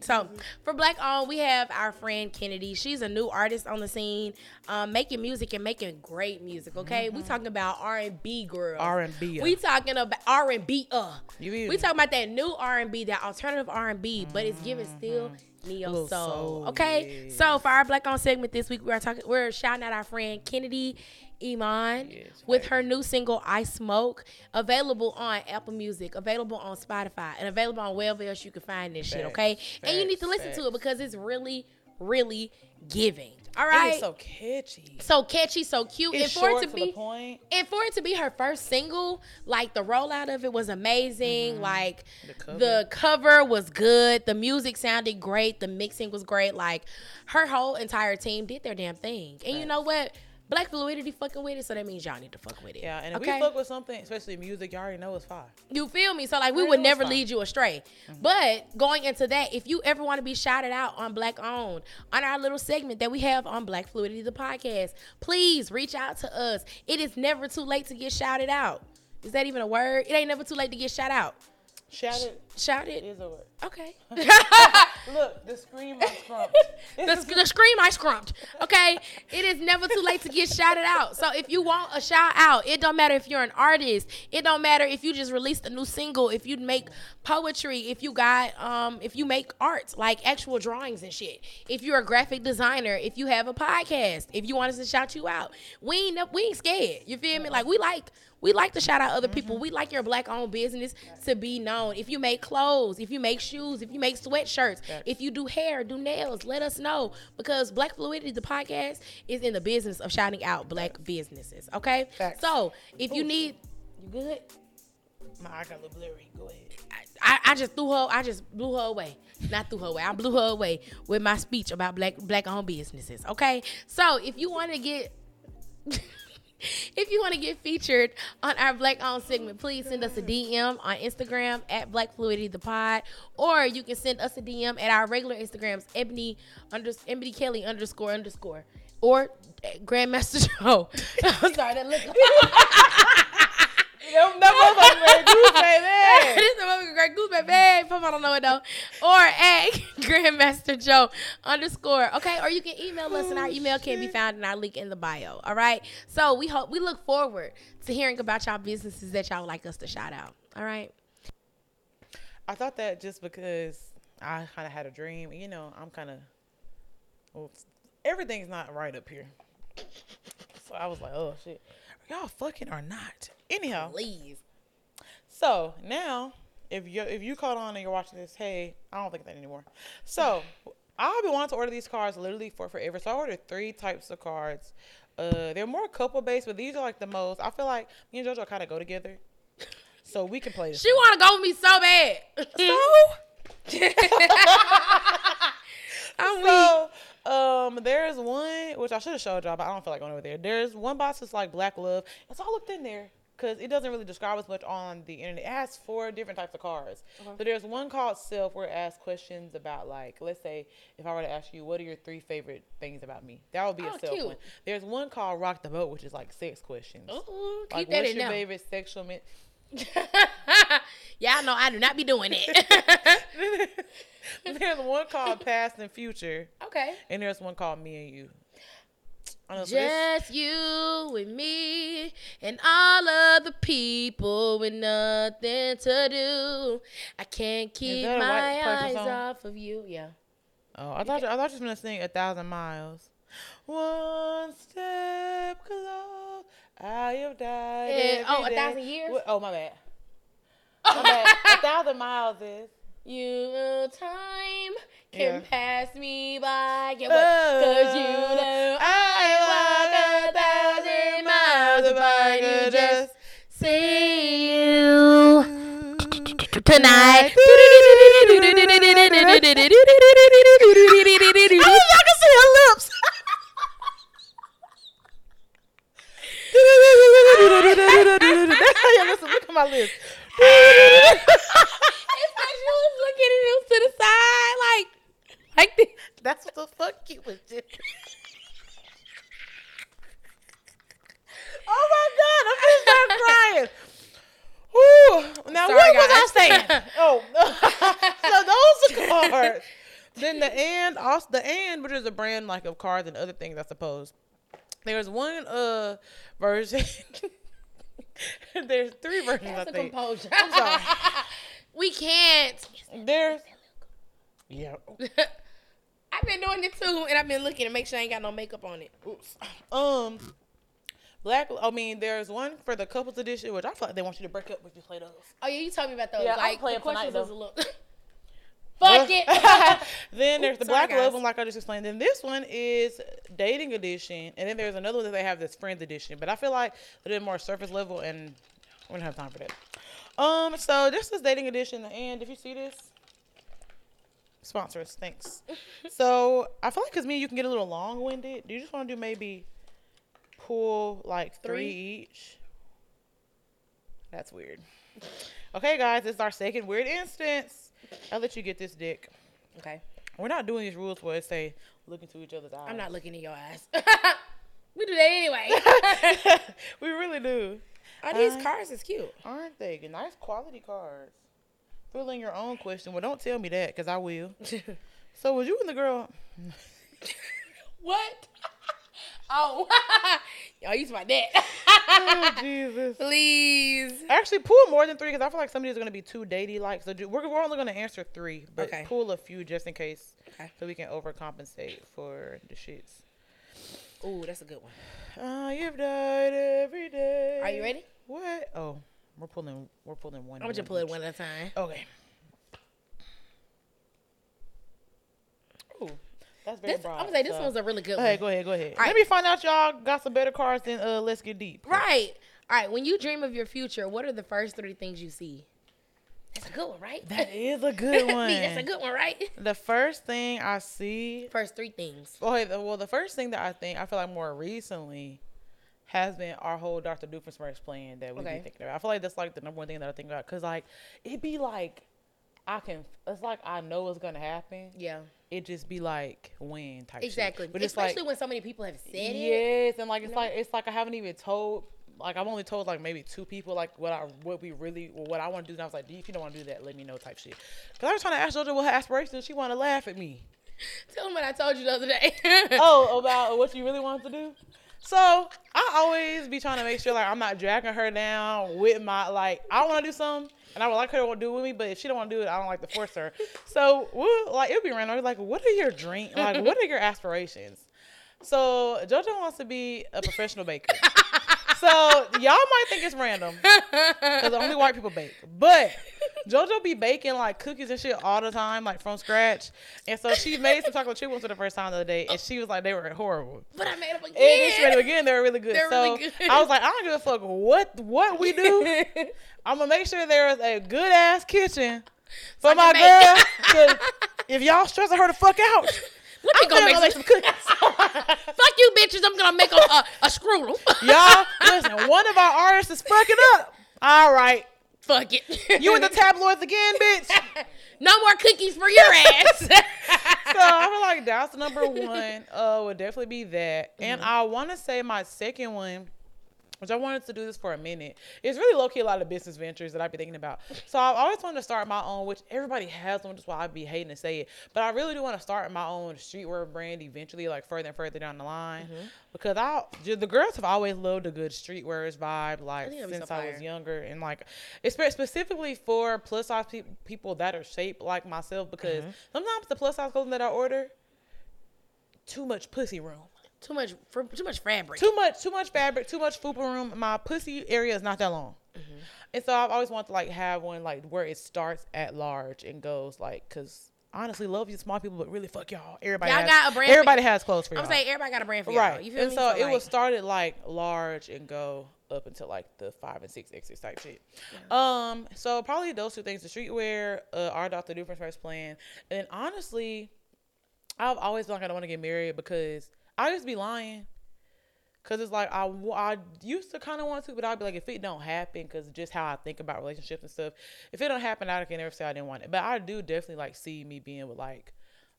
So for Black On, we have our friend Kennedy. She's a new artist on the scene, um, making music and making great music. Okay, we talking about R and B girl. R and B. We talking about R and B. Uh, we talking about that new R and B, that alternative R and B, but it's giving still neo soul. soul, Okay, yes. so for our Black On segment this week, we're talking. We're shouting out our friend Kennedy Imon Yes, with facts. her new single "I Smoke," available on Apple Music, available on Spotify, and available on wherever else you can find this shit. Facts, Okay, and you need to facts, listen to it because it's really, really giving. All right. is so catchy. so catchy, so cute, It's and for short it to to be the point. and for it to be her first single, like the rollout of it was amazing. Like Mm-hmm. The the cover. cover. was good, the music sounded great, the mixing was great. Like her whole entire team did their damn thing. And you know what? Black fluidity fucking with it, so that means y'all need to fuck with it. Yeah, and if okay? we fuck with something, especially music, y'all already know it's fine. You feel me? So like we would never lead you astray. Mm-hmm. But going into that, if you ever want to be shouted out on Black Owned, on our little segment that we have on Black Fluidity the podcast, please reach out to us. It is never too late to get shouted out. Is that even a word? It ain't never too late to get shout out. Shout it Shouted. is a word. Okay. Look, the scream I scrumped. the, sc- the scream I scrumped. Okay, it is never too late to get shouted out. So if you want a shout out, it don't matter if you're an artist. It don't matter if you just released a new single. If you make poetry, if you got um, if you make art like actual drawings and shit. If you're a graphic designer, if you have a podcast, if you want us to shout you out, we ain't we ain't scared. You feel me? Like we like. We like to shout out other people. We like your black owned business to be known. If you make clothes, if you make shoes, if you make sweatshirts, if you do hair, do nails, let us know because Black Fluidity, the podcast, is in the business of shouting out black businesses. Okay, Facts. so if you need, you good? My eye got a little blurry. Go ahead. I, I just threw her. I just blew her away. Not threw her away. I blew her away with my speech about black black owned businesses. Okay, so if you want to get. If you want to get featured on our Black On segment, please send us a DM on Instagram at Black Fluidity the Pod, or you can send us a DM at our regular Instagrams, Ebony under Ebony Kelley underscore underscore, or Grandmaster Jo. I'm sorry, that. Them, them motherfuckers made goose, baby. this is a motherfucking great goose, baby. Papa don't know it though. Or at Grandmaster Jo underscore. Okay, or you can email us, and our oh, email can be found in our link in the bio. All right. So we hope we look forward to hearing about y'all businesses that y'all would like us to shout out. All right. I thought that just because I kind of had a dream, you know, I'm kind of, well, everything's not right up here. So I was like, oh shit, y'all fucking or not? Anyhow, Please. so now if you if you caught on and you're watching this, hey, I don't think that anymore. So I've been wanting to order these cards literally for forever. So I ordered three types of cards. Uh, they're more couple based, but these are like the most. I feel like me and JoJo kind of go together, so we can play this. She want to go with me so bad. I'm weak. Um, there's one which I should have showed y'all, but I don't feel like going over there. There's one box that's like black love. It's all looked in there because it doesn't really describe as much on the internet. It has four different types of cards. So there's one called self where it asks questions about like, let's say if I were to ask you, what are your three favorite things about me? That would be Oh, a self cute. one. There's one called rock the boat, which is like sex questions. Ooh, keep like, that what's in your there. favorite sexual? Men- Y'all know I do not be doing it. there's one called past and future, okay. and there's one called me and you. Uh, so this- Just you and me and all of the people with nothing to do. I can't keep my eyes song? off of you. Yeah. Oh, I thought you, I thought you was gonna sing a thousand miles. One step close, I have died. Eh, oh, A Thousand. Years? Wh- Oh my bad. My bad. a thousand miles is. You time can Yeah. pass me by. Yeah, what? Cause you know I walk a thousand miles if I could just see you tonight. Oh, y'all can see her lips. Yeah, listen, look at my lips. It's like she was looking at him to the side, like, like this. That's what the fuck you was doing. Oh my god, I'm gonna start crying. Whew. Now Sorry, what was I saying? Oh, so those are cards. Then the and also the and, which is a brand like of cards and other things, I suppose. There's one uh version. There's three versions, That's I a think. composure. I'm sorry. we can't. There's yeah. I've been doing it too, and I've been looking to make sure I ain't got no makeup on it. Oops. Um, black. I mean, there's one for the couples edition, which I feel like they want you to break up when you play those. Oh yeah, you told me about those. Yeah, I'm like playing the questions tonight, was a little. Fuck it. then there's the Sorry, black love guys. one, like I just explained. Then this one is dating edition, and then there's another one that they have that's friends edition. But I feel like a little more surface level, and we don't have time for that. Um, so this is dating edition, and if you see this, sponsor us, thanks. so I feel like because me you can get a little long winded. Do you just want to do maybe pull like three Three? each? That's weird. Okay, guys, this is our second weird instance. I'll let you get this dick. Okay. We're not doing these rules where it say look into each other's eyes. I'm not looking in your eyes. we do that anyway. we really do. Are these Uh, cars is cute. Aren't they? Nice quality cards. Fill in your own question. Well, don't tell me that because I will. So, was you and the girl? what? Oh. Y'all use my that. Oh, Jesus. Please. Actually, pull more than three because I feel like some of these are going to be too datey like. So, we're, we're only going to answer three, but Okay. pull a few just in case Okay. so we can overcompensate for the shits. Ooh, that's a good one. Uh, you've died every day. Are you ready? What? Oh, we're pulling. We're pulling one. I'm gonna just pull it one at a time. Okay. Ooh, that's very This, broad. I'm gonna say this so- one's a really good Go one. ahead, go ahead, go ahead. All Let right. me find out y'all got some better cards than uh. Let's get deep. Right. All right. When you dream of your future, what are the first three things you see? That's a good one, right? That is a good Me, one. that's a good one, right? The first thing I see. First three things. Okay, the- well, the first thing that I think I feel like more recently has been our whole Dr. Doofenshmirtz plan that we Okay. be thinking about. I feel like that's like the number one thing that I think about because like it be like I can. It's like I know it's gonna happen. Yeah. It just be like when type shit. Exactly. But it's Especially like when so many people have said it. yes, and like it's like it's like I haven't even told. Like I've only told like maybe two people like what I what we really what I want to do. And I was like, "D, if you don't want to do that, let me know type shit. Cause I was trying to ask JoJo what her aspirations. She want to laugh at me. Tell them what I told you the other day. oh, about what you really want to do. So I always be trying to make sure like I'm not dragging her down with my like I want to do something and I would like her to do it with me, but if she don't want to do it, I don't like to force her. So we'll, like it'll be random. Like, what are your dreams? Like what are your aspirations? So JoJo wants to be a professional baker. So y'all might think it's random because only white people bake. But JoJo be baking like cookies and shit all the time, like from scratch. And so she made some chocolate chip ones for the first time of the other day, and she was like, they were horrible. but I made them again. And she made them again. They were really good. They're so really good. I was like, I don't give a fuck what what we do. I'm gonna make sure there is a good ass kitchen for I my girl. if y'all stressing her the fuck out, Let me I'm go make, go make some some cookies. Fuck you, bitches. I'm gonna make a, a, a strudel. y'all, listen. One of our artists is fucking up. All right, Fuck it. you in the tabloids again, bitch. no more cookies for your ass. so I feel like that's number one. Uh, would definitely be that. And Mm-hmm. I want to say my second one, which I wanted to do this for a minute. It's really low key a lot of business ventures that I've been thinking about. So I've always wanted to start my own, which everybody has one, is why I'd be hating to say it. But I really do want to start my own streetwear brand eventually, like further and further down the line, Mm-hmm. because I the girls have always loved a good streetwear vibe, like think that'd so since I was younger, and like it's specifically for plus size pe- people that are shaped like myself, because Mm-hmm. sometimes the plus size clothing that I order, too much pussy room. Too much, for, too much fabric. Too much, too much fabric, too much fupa room. My pussy area is not that long, Mm-hmm. and so I've always wanted to like have one like where it starts at large and goes like, cause honestly, love you small people, but really fuck y'all. Everybody, Y'all has, got a brand for- Everybody has clothes for you. I'm y'all. saying everybody got a brand for y'all. right. You feel and me? so, it like, was started like large and go up until like the five and six X's type shit. Um, so probably those two things: the streetwear, uh, our Dr. Doofenshmirtz plan, and honestly, I've always been like I don't want to get married because I just be lying. Cause it's like I, I used to kind of want to, but I'd be like, if it don't happen, cause just how I think about relationships and stuff, if it don't happen, I can never say I didn't want it. But I do definitely like see me being with like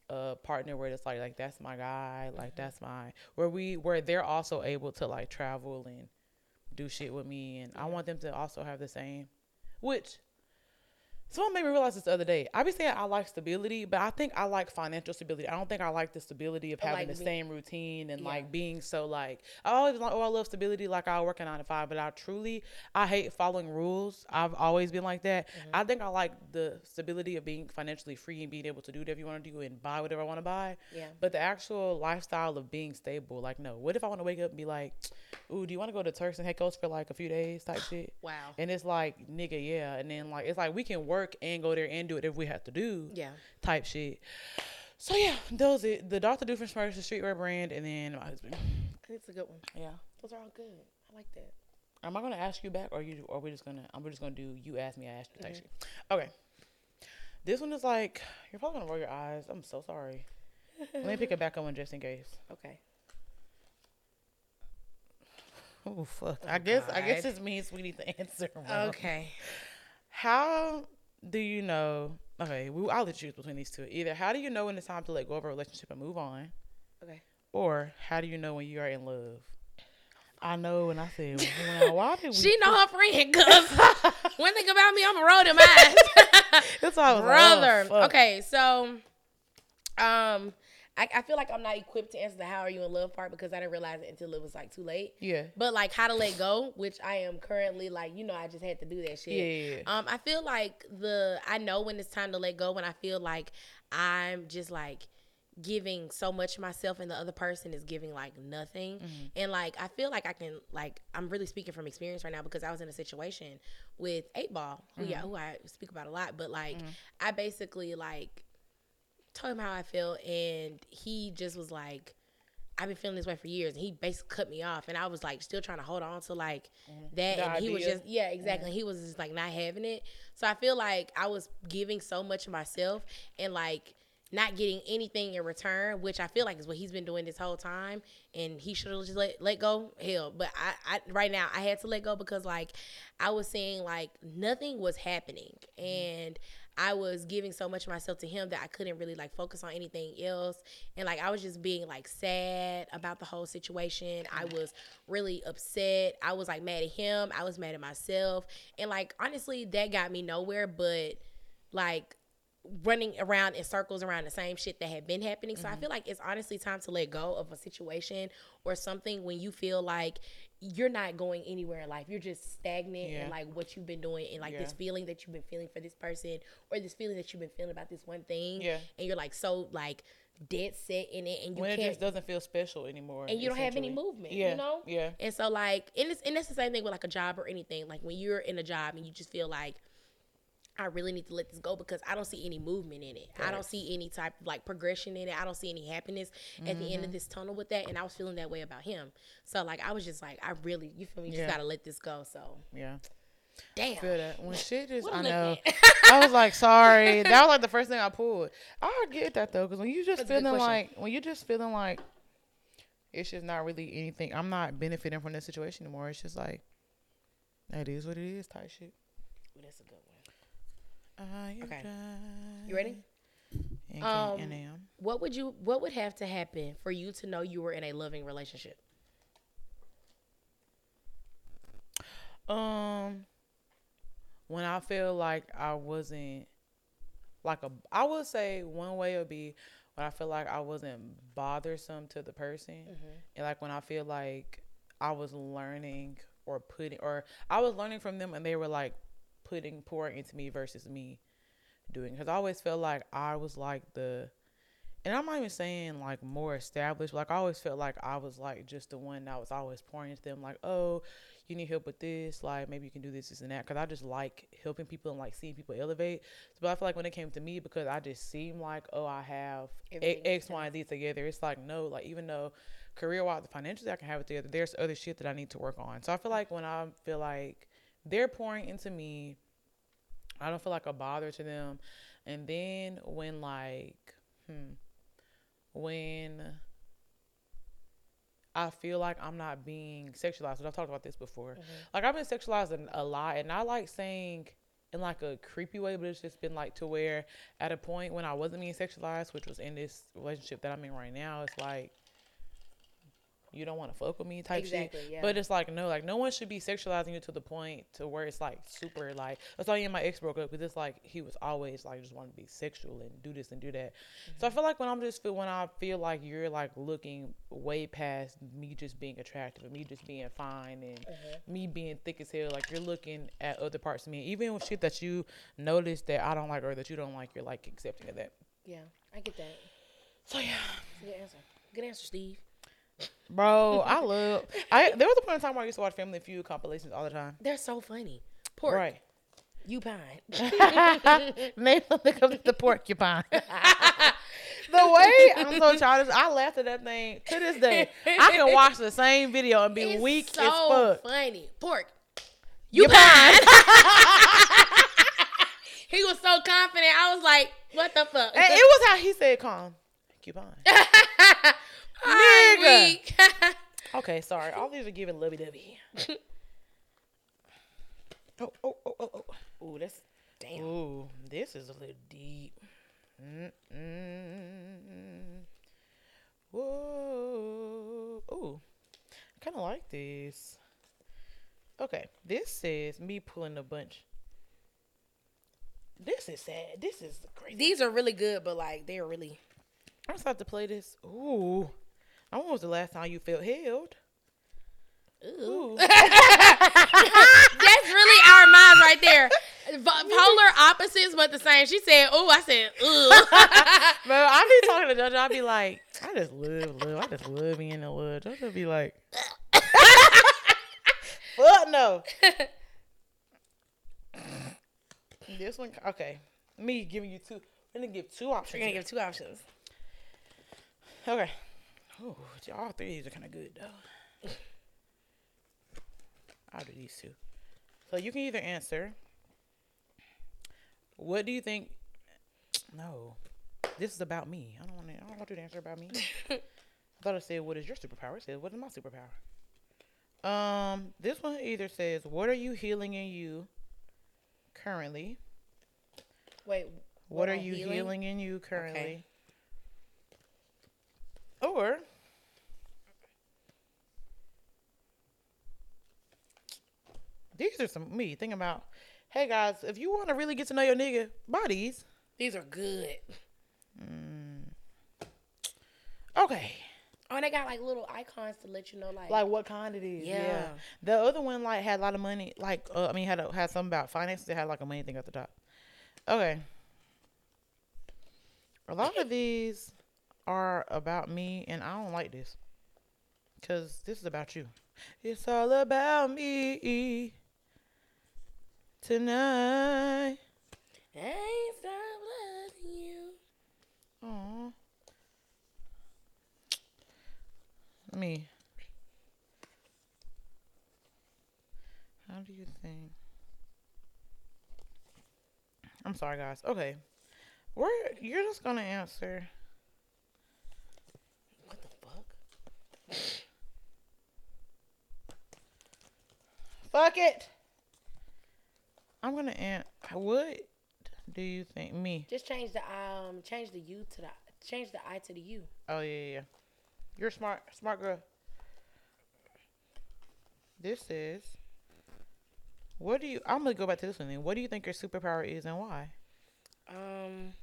a partner where it's like, like that's my guy, like that's my where we where they're also able to like travel and do shit with me, and I want them to also have the same, which Someone made me realize this the other day. I be saying I like stability, but I think I like financial stability. I don't think I like the stability of having like the be- same routine and Yeah. like being so like I always like oh I love stability like I work a nine to five, but I truly I hate following rules. I've always been like that. Mm-hmm. I think I like the stability of being financially free and being able to do whatever you want to do and buy whatever I want to buy. Yeah. But the actual lifestyle of being stable, like no, what if I want to wake up and be like, ooh, do you want to go to Turks and Caicos for like a few days type shit? Wow. And it's like, nigga, yeah. And then like, it's like we can work work and go there and do it if we have to do. Yeah. Type shit. So yeah, those it. The Dr. Doofenshmirtz, the streetwear brand, and then my husband. It's a good one. Yeah. Those are all good. I like that. Am I gonna ask you back, or you, or we just gonna? I'm just gonna do. You ask me, I ask you. Type Mhm. shit. Okay. This one is like you're probably gonna roll your eyes. I'm so sorry. Let me pick it back up one just in case. Okay. Oh fuck. I guess I guess this means we need to answer. wrong. Okay. How do you know? Okay, we, I'll let you choose between these two. Either how do you know when it's time to let go of a relationship and move on, Okay. or how do you know when you are in love? I know when I said, well, why did we? She know her friend, cause one thing about me, I'm a roll them eyes. That's all, I was brother. Like, oh, okay, so um, I, I feel like I'm not equipped to answer the "How are you in love" part because I didn't realize it until it was like too late. Yeah. But like how to let go, which I am currently like, you know, I just had to do that shit. Yeah, yeah, yeah. Um, I feel like the I know when it's time to let go when I feel like I'm just like giving so much myself and the other person is giving like nothing. Mm-hmm. And like I feel like I can like I'm really speaking from experience right now because I was in a situation with eight ball, who Mm-hmm. yeah, who I speak about a lot, but like I basically like told him how I feel, and he just was like I've been feeling this way for years and he basically cut me off and I was like still trying to hold on to like mm-hmm. that The and he was just yeah exactly mm-hmm. he was just like not having it. So I feel like I was giving so much of myself and like not getting anything in return which I feel like is what he's been doing this whole time and he should have just let, let go hell. But I, I right now I had to let go because like I was saying like nothing was happening mm-hmm. and I was giving so much of myself to him that I couldn't really like focus on anything else. And like I was just being like sad about the whole situation. I was really upset. I was like mad at him. I was mad at myself. And like honestly, that got me nowhere. But like running around in circles around the same shit that had been happening. So I Mm-hmm. feel like it's honestly time to let go of a situation or something when you feel like you're not going anywhere in life. You're just stagnant Yeah. in like what you've been doing and like this feeling that you've been feeling for this person or this feeling that you've been feeling about this one thing. Yeah. And you're like so like dead set in it and you when it just doesn't feel special anymore, and you don't have any movement, Yeah, you know? yeah. And so like and it's and that's the same thing with like a job or anything. Like when you're in a job and you just feel like I really need to let this go because I don't see any movement in it. I don't see any type of like progression in it. I don't see any happiness at the Mm-hmm. end of this tunnel with that. And I was feeling that way about him. So like I was just like, I really, you feel me? You just gotta let this go. So Yeah. damn. feel that when shit just I know. I was like, sorry. That was like the first thing I pulled. I get that though, because when you just That's feeling like when you just feeling like it's just not really anything. I'm not benefiting from this situation anymore. It's just like that is what it is. Type shit. Ooh, that's a good one. I Okay. You ready? Um, can, and am. What would you what would have to happen for you to know you were in a loving relationship? Um, when I feel like I wasn't like a, I would say one way would be when I feel like I wasn't bothersome to the person, and like when I feel like I was learning or putting, or I was learning from them, and they were like putting pouring into me versus me doing. Because I always felt like I was like the and I'm not even saying like more established. Like I always felt like I was like just the one that was always pouring into them, like, oh, you need help with this, like maybe you can do this, this, and that. Because I just like helping people and like seeing people elevate. But I feel like when it came to me, because I just seem like, oh, I have Everything a- X, Y, and Z together. It's like no, like even though career wise, the financially, I can have it together. There's other shit that I need to work on. So I feel like when I feel like they're pouring into me, I don't feel like a bother to them. And then when like, hmm when I feel like I'm not being sexualized. And I've talked about this before. Like I've been sexualized a lot, and I like saying in like a creepy way, but it's just been like to where at a point when I wasn't being sexualized, which was in this relationship that I'm in right now, it's like you don't want to fuck with me type Exactly, shit. yeah. But it's like no, like no one should be sexualizing you to the point to where it's like super like that's why me and my ex broke up because it's like he was always like just wanting to be sexual and do this and do that. So I mm-hmm. feel like when I'm just feel when I feel like you're like looking way past me just being attractive and me just being fine and uh-huh. me being thick as hell, like you're looking at other parts of me, even with shit that you notice that I don't like or that you don't like, you're like accepting of that. Yeah, I get that. So yeah. Good answer. Good answer, Steve. Bro, I love. I there was a point in time where I used to watch Family Feud compilations all the time. They're so funny. Pork. Right. You pine. Comes to the porcupine. the way I'm so childish, I laughed at that thing to this day. I can watch the same video and be It's weak so as fuck. funny. Pork. You, You pine. he was so confident. I was like, what the fuck? And it was how he said calm. Porcupine. I'm Nigga. Okay, sorry. All these are giving lovey dovey. oh, oh, oh, oh, oh. Ooh, that's Damn. Ooh, this is a little deep. Mm-mm. Whoa. Ooh, I kind of like this. Okay, this says me pulling a bunch. This is sad. This is crazy. These are really good, but like they're really. I'm just about to play this. Ooh. I when was the last time you felt held? Ooh. That's really our minds right there. Polar opposites, but the same. She said, "Ooh," I said, "Ooh." Bro, I be talking to JoJo. I be like, I just love love. I just love being in the love. JoJo be like, fuck no. this one, okay. Me giving you two. We're gonna give two options. We're gonna give two options. Okay. Oh, all three of these are kind of good though. I'll do these two. So you can either answer. What do you think? No, this is about me. I don't want to. I don't want you to answer about me. I thought I said, "What is your superpower?" It said, "What is my superpower?" Um, this one either says, "What are you healing in you currently?" Wait, What, are I'm you healing? healing? in you currently? Or these are some me thinking about. Hey guys, if you want to really get to know your nigga, buy these. these are good. Okay, Oh, and they got like little icons to let you know, like, like what kind it is. Yeah. Yeah. The other one like had a lot of money. Like uh, I mean, had a, had something about finances. It had like a money thing at the top. Okay. A lot of these are about me, and I don't like this. Cause this is about you. It's all about me tonight. I ain't stop loving you. Aw. Let me. How do you think? I'm sorry, guys. Okay, we're you're just gonna answer. What the fuck? Fuck it. I'm gonna answer. What do you think? Me? Just change the um, change the U to the change the I to the U. Oh yeah, yeah. yeah. You're smart, smart girl. This is. What do you? I'm gonna go back to this one. Then. What do you think your superpower is and why? Um,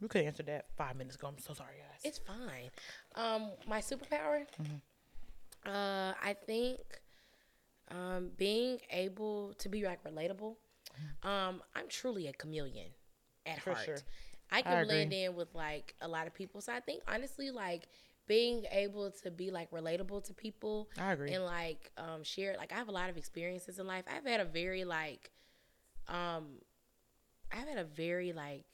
We could answer that five minutes ago. I'm so sorry, guys. it's fine. Um, my superpower. Mhm. Uh, I think um being able to be like relatable. Um, I'm truly a chameleon at For heart. sure. I can agree. blend in with like a lot of people. So I think honestly, like being able to be like relatable to people I agree. and like um share like I have a lot of experiences in life. I've had a very like um I've had a very like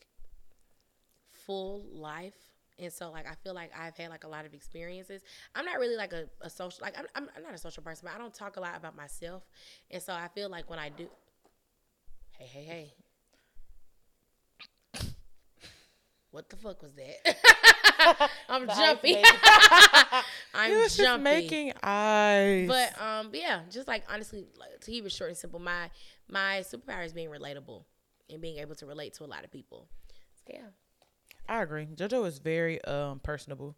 full life. And so like I feel like I've had like a lot of experiences. I'm not really like a, a social like I'm, I'm I'm not a social person, but I don't talk a lot about myself. And so I feel like when I do Hey, hey, hey. What the fuck was that? I'm jumpy. I'm you was just making eyes. But um, yeah, just like honestly, like, to keep it short and simple, my my superpower is being relatable and being able to relate to a lot of people. So yeah, I agree. JoJo is very um personable,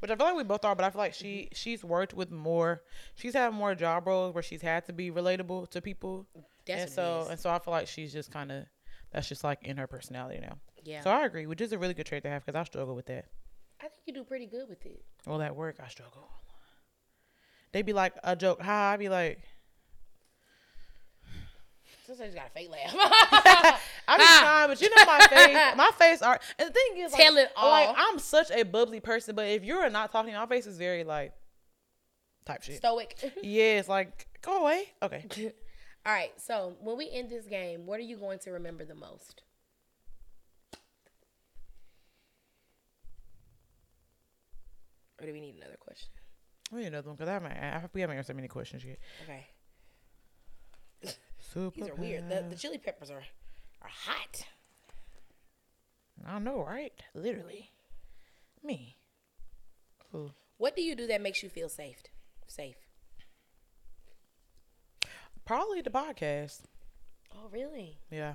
which I feel like we both are. But I feel like she she's worked with more. She's had more job roles where she's had to be relatable to people, that's and so and so I feel like she's just kind of that's just like in her personality now. yeah. So I agree, which is a really good trait to have because I struggle with that. I think you do pretty good with it. Well, at work I struggle. They be like a joke, ha. I be like, Sometimes you got a fake laugh. I'm be trying, but you know my face, my face are. And the thing is, like, Tell it like. I'm such a bubbly person, but if you're not talking, my face is very like type shit. Stoic. Yeah, it's like go away. Okay. All right. So when we end this game, what are you going to remember the most? Or do we need another question? We need another one because I haven't. I, we haven't answered many questions yet. Okay. Super. These are weird. The, the chili peppers are are hot. I know, right? Literally. Me. Ooh. What do you do that makes you feel safe? Safe. Probably the podcast. Oh, really? Yeah.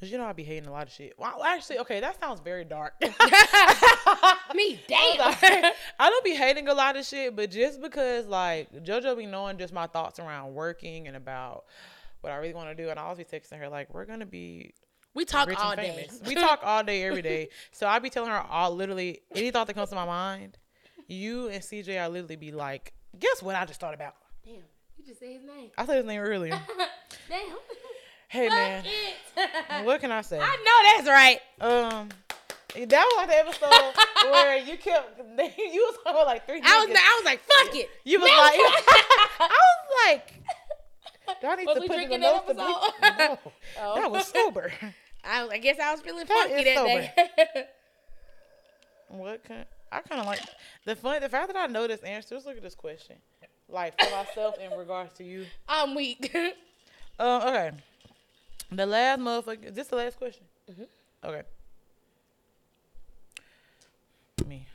Cause you know I be hating a lot of shit. Well, actually, okay, that sounds very dark. Me, damn. I don't be hating a lot of shit, but just because like JoJo be knowing just my thoughts around working and about what I really want to do, and I always be texting her like, "We're gonna be we talk all day. we talk all day, every day. So I be telling her all literally any thought that comes to my mind. You and CJ, I literally be like, "Guess what? I just thought about." Damn, you just say his name. I said his name earlier. Damn. Hey man, what can I say? I know that's right. Um, that was like the episode where you kept you was talking about like three. I was, niggas. I was like, fuck it. You was like, I was like, do I need Was to put in the drinking that notes to episode? be- No, Oh. that was sober. I, I guess I was feeling That funky that day. what can I kind of like the fun? The fact that I know this answer. Just look at this question, like for myself in regards to you. I'm weak. Um, okay. The last motherfucker. Is this the last question? Mhm. Okay. Me.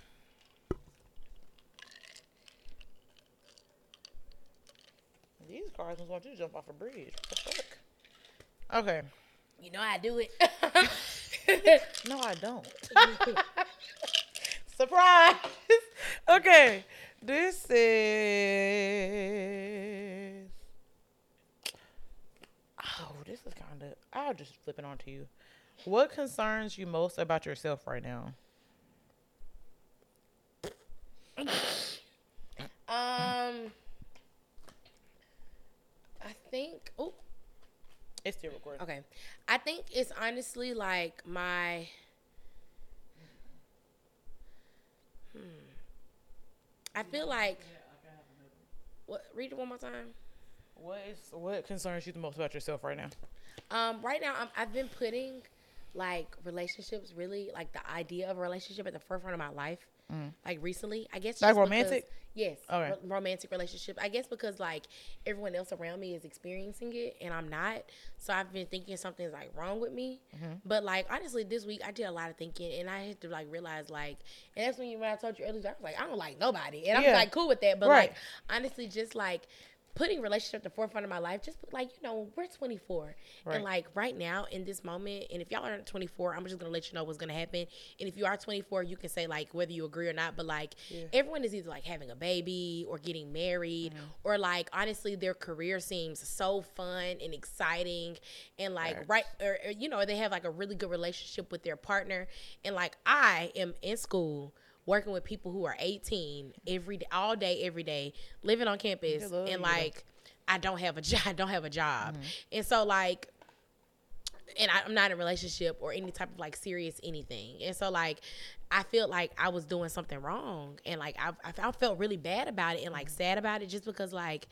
These cars just want you to jump off a bridge. What the fuck? Okay. you know I do it. No, I don't. Surprise. okay. This is. Oh, this is kind of. I'll just flip it on to you. What concerns you most about yourself right now? um, I think. Oh, It's still recording. okay. I think it's honestly like my. Hmm. I feel like. What? Read it one more time. What is what concerns you the most about yourself right now? Um, right now, I'm, I've been putting like relationships, really like the idea of a relationship at the forefront of my life. Like recently, I guess. Like just because- romantic? yes. Okay. ro- romantic relationship. I guess because like everyone else around me is experiencing it and I'm not. So I've been thinking something's like wrong with me. Mm-hmm. But like honestly, this week I did a lot of thinking and I had to like realize like, and that's when you when I told you earlier, I was like, I don't like nobody, and I'm Yeah. like cool with that. But Right. like honestly, just like putting relationship at the forefront of my life, just like you know, we're 24, Right. and like right now in this moment, and if y'all aren't 24, I'm just gonna let you know what's gonna happen. And if you are 24, you can say like whether you agree or not. But like Yeah. everyone is either like having a baby or getting married, Mm-hmm. or like honestly, their career seems so fun and exciting, and like Facts. right, or, or you know, they have like a really good relationship with their partner, and like I am in school. Working with people who are 18 every day, all day, every day, living on campus, They love and like I don't have a job. I don't have a job, Mm-hmm. and so like, and I, I'm not in a relationship or any type of like serious anything, and so like, I feel like I was doing something wrong, and like I, I, I felt really bad about it and like sad about it just because like,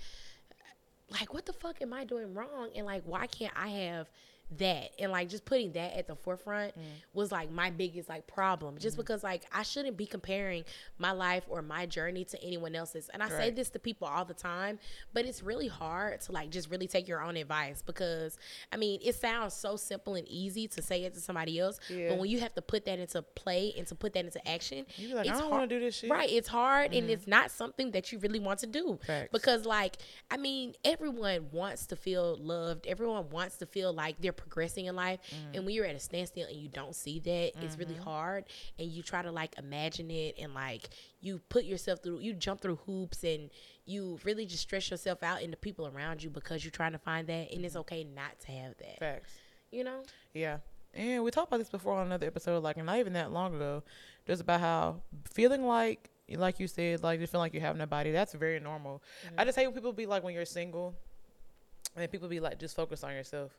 like what the fuck am I doing wrong, and like why can't I have that and like just putting that at the forefront mm. was like my biggest like problem. Just mm. because like I shouldn't be comparing my life or my journey to anyone else's. And I say this to people all the time but it's really hard to like just really take your own advice because I mean it sounds so simple and easy to say it to somebody else Yeah. but when you have to put that into play and to put that into action You like, I don't hard- want to do this shit. right it's hard and mm-hmm. it's not something that you really want to do Facts. because like I mean everyone wants to feel loved. Everyone wants to feel like they're progressing in life Mm-hmm. and when you're at a standstill and you don't see that it's really mm-hmm. hard and you try to like imagine it and like you put yourself through you jump through hoops and you really just stress yourself out and the people around you because you're trying to find that and it's mm-hmm. okay not to have that Facts. you know Yeah. And we talked about this before on another episode, like not even that long ago, just about how feeling like, like you said, like just feeling like you have nobody. That's very normal. I mm-hmm. just hate when people be like when you're single, and people be like, just focus on yourself.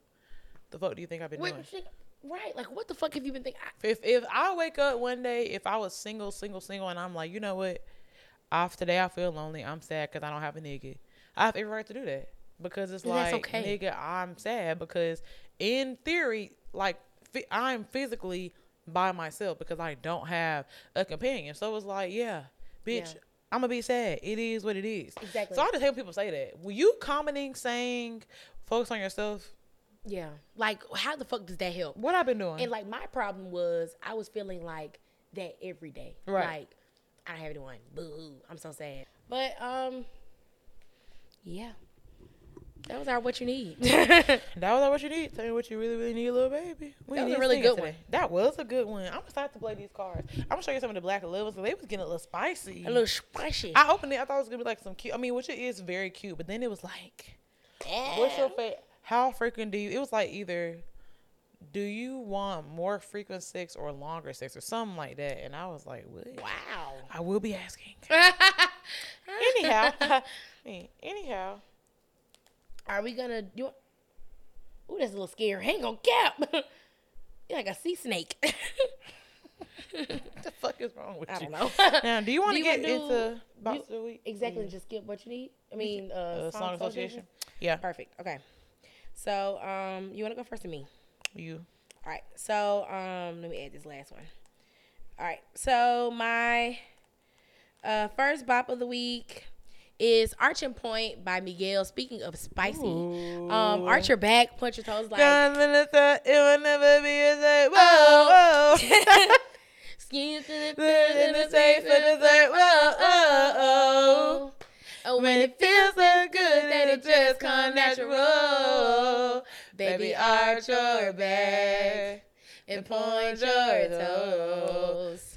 The fuck do you think I've been Wait, doing? think- right like what the fuck have you been thinking I- If if I wake up one day, if I was single, single, single, and I'm like, you know what, off today I feel lonely. I'm sad because I don't have a nigga. I have every right to do that because it's And like, okay. nigga, I'm sad because in theory, like I'm physically by myself because I don't have a companion. So it's like, yeah, bitch, Yeah. I'm gonna be sad. It is what it is. Exactly. So I just hate when people say that. Were you commenting saying focus on yourself? Yeah. Like, how the fuck does that help? What I've been doing? And like my problem was I was feeling like that every day. Right. Like I don't have anyone. Boo. I'm so sad. But um yeah. That was our what you need. that was our what you need. Tell me what you really, really need, little baby. We That was a really good today. one. That was a good one. I'm excited to play these cards. I'm gonna show you some of the black levels. They was getting a little spicy. A little spicy. I opened it. I thought it was gonna be like some cute. I mean, which it is very cute. But then it was like, what's your favorite? How frequent do you? It was like either, do you want more frequent sex or longer sex or something like that? And I was like, what? Wow. I will be asking. anyhow, I mean, anyhow. Are we gonna do Ooh, that's a little scary. Hang on cap. You're like a sea snake. What the fuck is wrong with I you? don't know. Now, do you want to get do- into box you- of the week? exactly. Just get what you need. I mean, uh, Uh, song, song association. Yeah, Perfect. Okay. So, um, you want to go first to me? you. All right. So, um, let me add this last one. All right. So my uh first bop of the week is Arch & Point by Miguel. Speaking of spicy, um, arch your back, punch your toes like It will never be the same. Whoa, whoa. skin to the the safe, in the safe. Whoa, whoa, whoa. Oh, When it feels so good that it just come natural. Baby, arch your back and point your toes.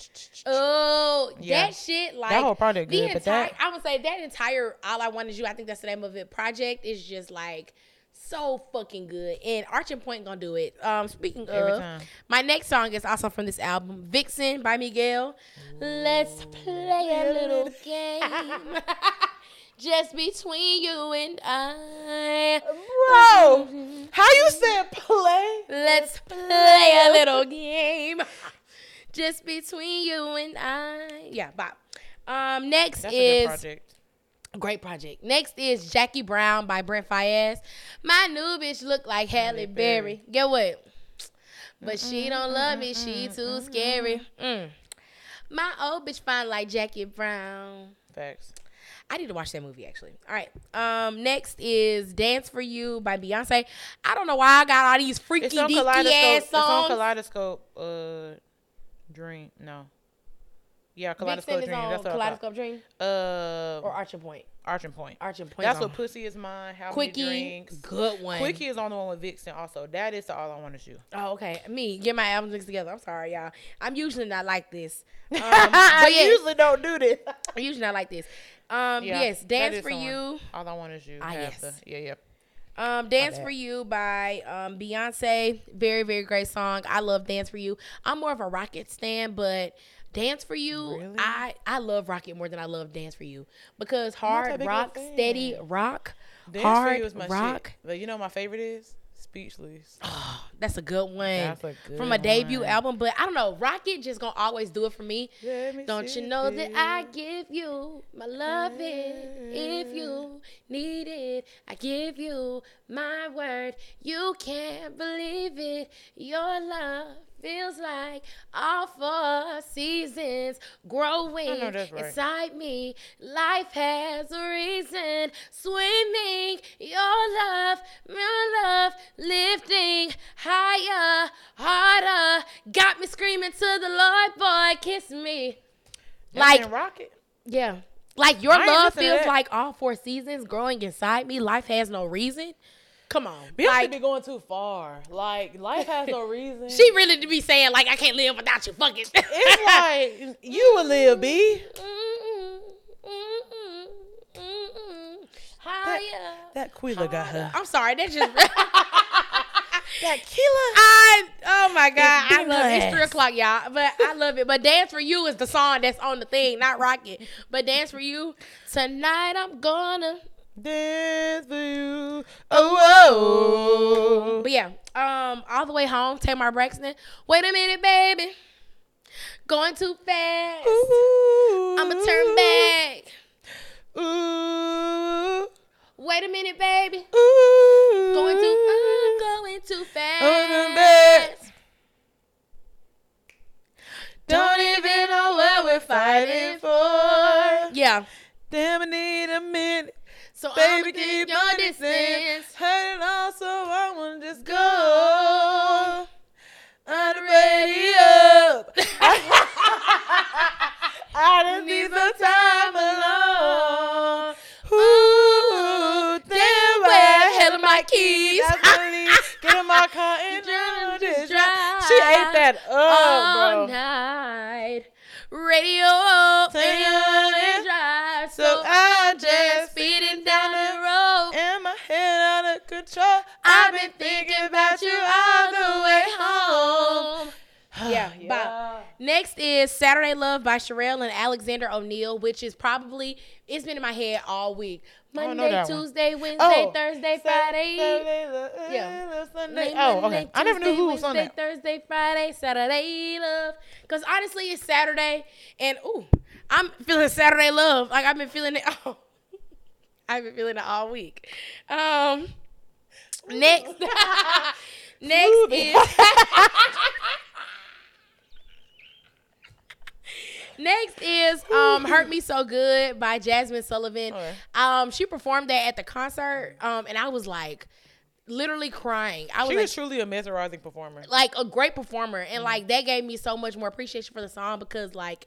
Oh, Yeah. that shit like That whole project the good, entire that- I would say that entire All I Want Is You, I think that's the name of it, project is just like so fucking good. And Arch & Point gonna do it. Um speaking Every of time. my next song is also from this album, Vixen by Miguel. Let's play a little game. Just between you and I. Bro, how you said play? Let's play a little game. Just between you and I. Yeah, Bob. Um, next That's a good is project. great project. Next is Jackie Brown by Brent Faiyaz. My new bitch look like Halle Halle Berry. Berry. Get what? But she mm, don't mm, love mm, me. She too scary. Mm. My old bitch fine like Jackie Brown. Facts. I need to watch that movie actually. All right. Um, next is Dance for You by Beyonce. I don't know why I got all these freaky It's on deaky ass It's on. Kaleidoscope. Uh, Dream. No. Yeah, Kaleidoscope Dream. That's what Kaleidoscope Dream thought. or Arch & Point. Arch & Point. Arch & Point. That's what Pussy is mine. How Quickie, many drinks? good one. Quickie is on the one with Vixen also. That is the All I Want to You. Oh, okay. Me, get my albums mixed together. I'm sorry, y'all. I'm usually not like this. Um, I yes, usually don't do this. I'm usually not like this. Um, Yeah, yes, Dance for on. You. All I Want Is You. Ah, yes. the- yeah, yeah. Um, Dance for You by um, Beyonce. Very, very great song. I love Dance for You. I'm more of a Rocket stan, but Dance for You, Really? I I love Rocket more than I love Dance for You because hard big of a rock, steady rock, Dance hard for You is my rock. shit. But you know what my favorite is? Speechless. That's a good one. That's a From a debut one. album, but I don't know. Rocket just gonna always do it for me. Me Don't you know it, that I give you my love if you need it? I give you my word. You can't believe it. Your love feels like all four seasons growing I know that's right. inside me. Life has a reason. Swimming, your love, your love, lifting higher, harder. Got me screaming to the Lord, boy, kiss me. That Like, Rocket. yeah. Like your I love feels like all four seasons growing inside me. Life has no reason. Come on. Beyonce like be going too far. Like life has no reason. she really to be saying like I can't live without you. Fuck it. it's like you will live, B. Higher. That Quila got her. I'm sorry. That's just. That killer. I oh my god, I love it. It's three o'clock, y'all. But I love it. But Dance for You is the song that's on the thing, not Rocket. But Dance for You tonight, I'm gonna. Dance for you. Oh, whoa. But yeah, um, all the way home, Tamar Braxton. Wait a minute, baby, going too fast. Ooh. I'ma turn back. Ooh. Wait a minute, baby. Ooh. Going too, I'm going too the bed. fast. Don't even know what we're fighting for. Yeah. Damn, I need a minute. So Baby, keep your distance. distance. It all, so I wanna just go on the radio. I just need some time alone. Ooh, damn, where the hell are my keys? Get in my car and drive. She ate that all up, bro. night. Radio Turn and drive. So I just speeding down the road. and my head out of control. I've been thinking about you all the way home. Yeah, bop. Next is Saturday Love by Cherrelle and Alexander O'Neill, which is probably it's been in my head all week. I don't know Monday. Tuesday, Wednesday, Oh, Thursday, Saturday, Friday. yeah. Sunday. Monday, Oh, okay. I never knew who was on that. Thursday, Friday, Saturday Love. Because honestly, it's Saturday, and ooh, I'm feeling Saturday Love. Like I've been feeling it. Oh, I've been feeling it all week. Um, next, next is. Next is um "Hurt Me So Good" by Jazmine Sullivan. Okay. Um, she performed that at the concert, um, and I was like, literally crying. I was She like, is truly a mesmerizing performer. like a great performer, and like that gave me so much more appreciation for the song because like,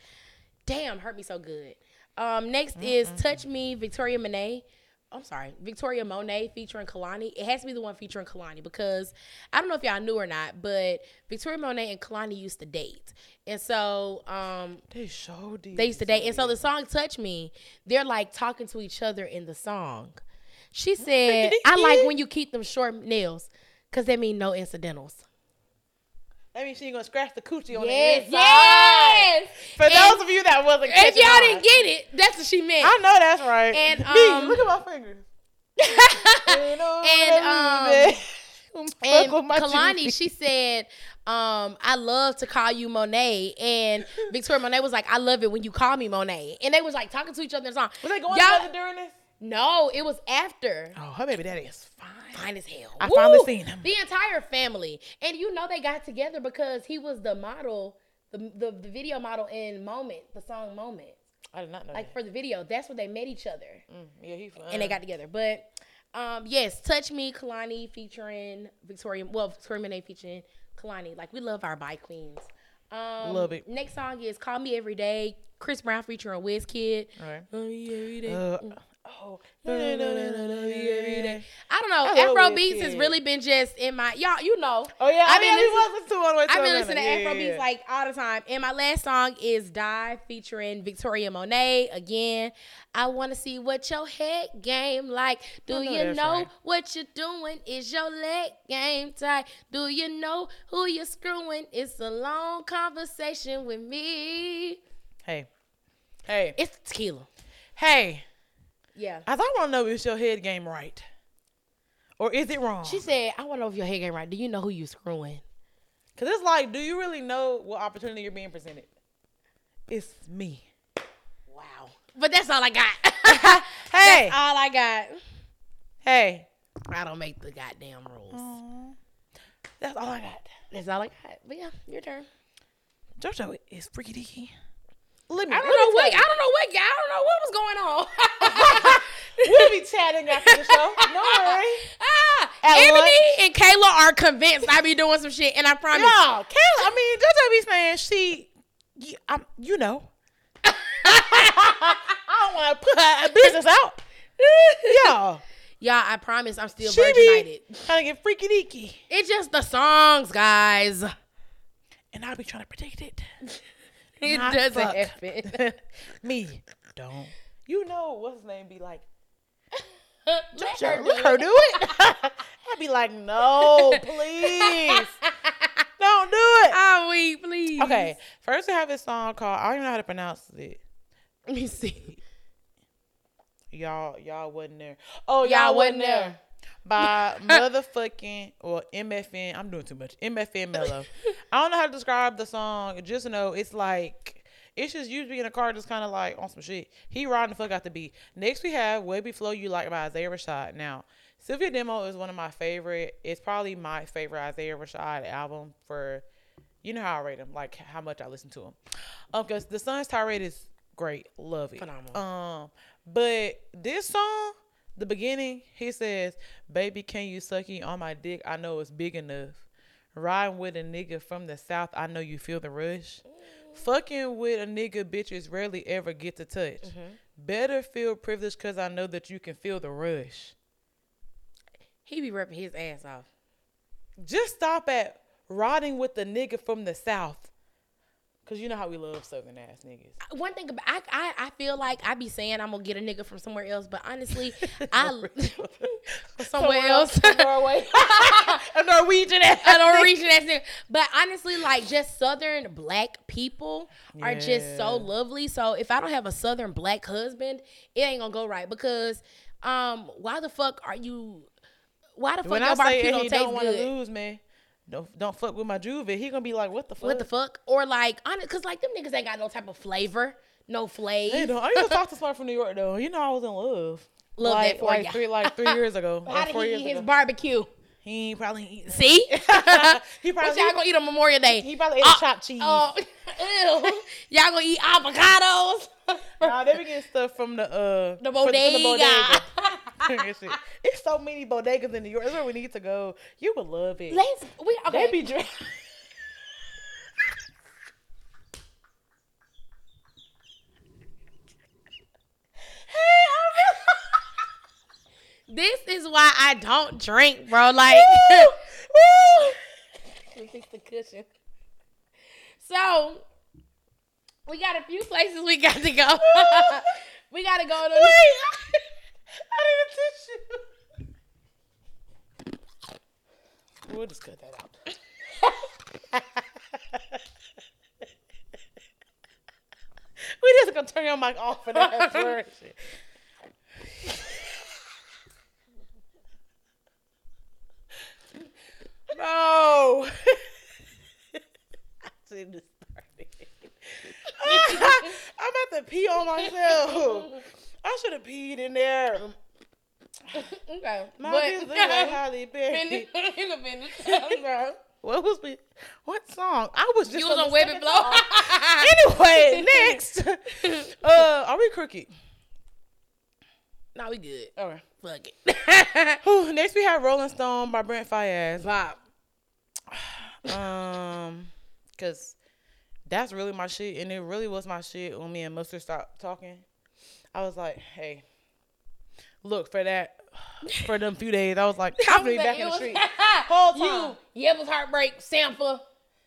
damn, "Hurt Me So Good." Um, next is "Touch Me," Victoria Monet. I'm sorry, Victoria Monet featuring Kehlani. It has to be the one featuring Kehlani because I don't know if y'all knew or not, but Victoria Monet and Kehlani used to date, and so um, They showed they used to date. And so the song Touch Me, they're like talking to each other in the song. She said, I like when you keep them short nails because that mean no incidentals. I mean, she gonna scratch the coochie on Yes, the inside. yes. For And those of you that wasn't, If y'all on. didn't get it, that's what she meant. I know that's right. And, Me, um, look at my fingers. and um, and Kehlani, she said, um, I love to call you Monet. And Victoria Monet was like, I love it when you call me Monet. And they was like talking to each other in the song. was they going Y'all- together during this? No, it was after. Oh, her baby daddy is fine. Fine as hell. I finally seen him. The entire family. And you know they got together because he was the model, the, the, the video model in Moment, the song Moment. I did not know. Like that. for the video. That's where they met each other. Mm, yeah, he fine. and they got together. But um, yes, Touch Me, Kehlani featuring Victoria. Well, Victoria Monet featuring Kehlani. Like we love our bi queens. Um, Love it. Next song is "Call Me Every Day." Chris Brown featuring Wizkid. Okay. Call me every day. Uh, oh. I don't know. Afro beats has really been just in my y'all. You know. Oh yeah, I I've mean, been listening- to the way to I've been listening to Afro beats like all the time. And my last song is Die featuring Victoria Monet. Again, I want to see what your head game like. Do know you know right. what you're doing? Is your leg game tight? Do you know who you're screwing? It's a long conversation with me. Hey, hey, It's tequila. hey. Yeah. I thought I want to know is your head game right, or is it wrong? She said, I want to know if your head game right. Do you know who you screwing? Cause it's like, do you really know what opportunity you're being presented? It's me. Wow. But that's all I got. Hey, That's all I got. hey. I don't make the goddamn rules. That's all I got. That's all I got. But yeah, your turn. JoJo is freaky deaky. Let me. I don't know what. I don't know what. I don't know what was going on. We'll be chatting after the show. No worry. ah, At Ebony lunch. and Kayla are convinced I be doing some shit, and I promise. No, Kayla. I mean, JoJo be saying she. You, I'm, you know. I don't want to put her business out. Yeah. Y'all, I promise I'm still She Virgin be United. trying to get freaky deaky. It's just the songs, guys. And I'll be trying to predict it. It Not doesn't fuck. happen. Me. Don't. You know what's his name be like? Let her let do her it. do it. I'd be like, no, please. Don't do it. I'm weak, please. Okay, first we have this song called I don't even know how to pronounce it. Let me see. Y'all, y'all wasn't there. Oh, y'all, Y'all wasn't wasn't there. there. By motherfucking or MFN. I'm doing too much. MFN Mellow. I don't know how to describe the song. Just know it's like It's just you being in a car just kind of like on some shit. He riding the fuck out the beat. Next we have Webbie Flow You Like by Isaiah Rashad. Now, Cilvia Demo is one of my favorite. It's probably my favorite Isaiah Rashad album for, you know how I rate him, like how much I listen to him. Um, cause the Sun's Tirade is great, love it. Phenomenal. Um, but this song, the beginning, he says, "Baby, can you sucky on my dick? I know it's big enough." Riding with a nigga from the south, I know you feel the rush. Fucking with a nigga bitches rarely ever get to touch. Mm-hmm. Better feel privileged cause I know that you can feel the rush. He be ripping his ass off. Just stop at riding with a nigga from the south. Cause you know how we love southern ass niggas. One thing about I, I I feel like I be saying I'm gonna get a nigga from somewhere else, but honestly, I somewhere else. Norway. a Norwegian ass. I don't reach nigga. But honestly, like just southern black people are just so lovely. So if I don't have a southern black husband, it ain't gonna go right because um why the fuck are you why the fuck When your I say barbecue don't taste don't want to good? lose, man, don't don't fuck with my juvie. He gonna be like, what the fuck? What the fuck? Or like, honest, cause like them niggas ain't got no type of flavor, no flavor. Hey, no, I used to talk to somebody from New York though. You know I was in love. Love like, that for like ya. three like three years ago. How did he eat his ago. barbecue? he ain't probably eating. See? He probably what y'all gonna eat on Memorial Day? he probably ate Uh, a chopped cheese. Oh, ew. y'all gonna eat avocados? Nah, they be getting stuff from the uh The from- from bodega. It's so many bodegas in New York. That's where we need to go. You would love it. Let's we okay. They be drink. this is why I don't drink, bro. Like fix the cushion. So we got a few places we got to go. we gotta go to Wait, I need a tissue. We'll just cut that out. we just gonna turn your mic off for that flourishing. No. I shouldn't have started. I'm about to pee on myself. I should have peed in there. Okay. My but look like Halle Berry. Finish- finish, bro. What was we? What song? I was just You was on Web second It Blow. anyway, next. Uh, are we crooked? nah, we good. All right. Fuck it. Next we have Rolling Stone by Brent Faiyaz. Vibe. Um, cause that's really my shit, and it really was my shit when me and Mustard stopped talking. I was like, hey, look for that. For them few days, I was like, I'm gonna be back in the street. Whole time. You, yeah, it was Heartbreak, Sampler,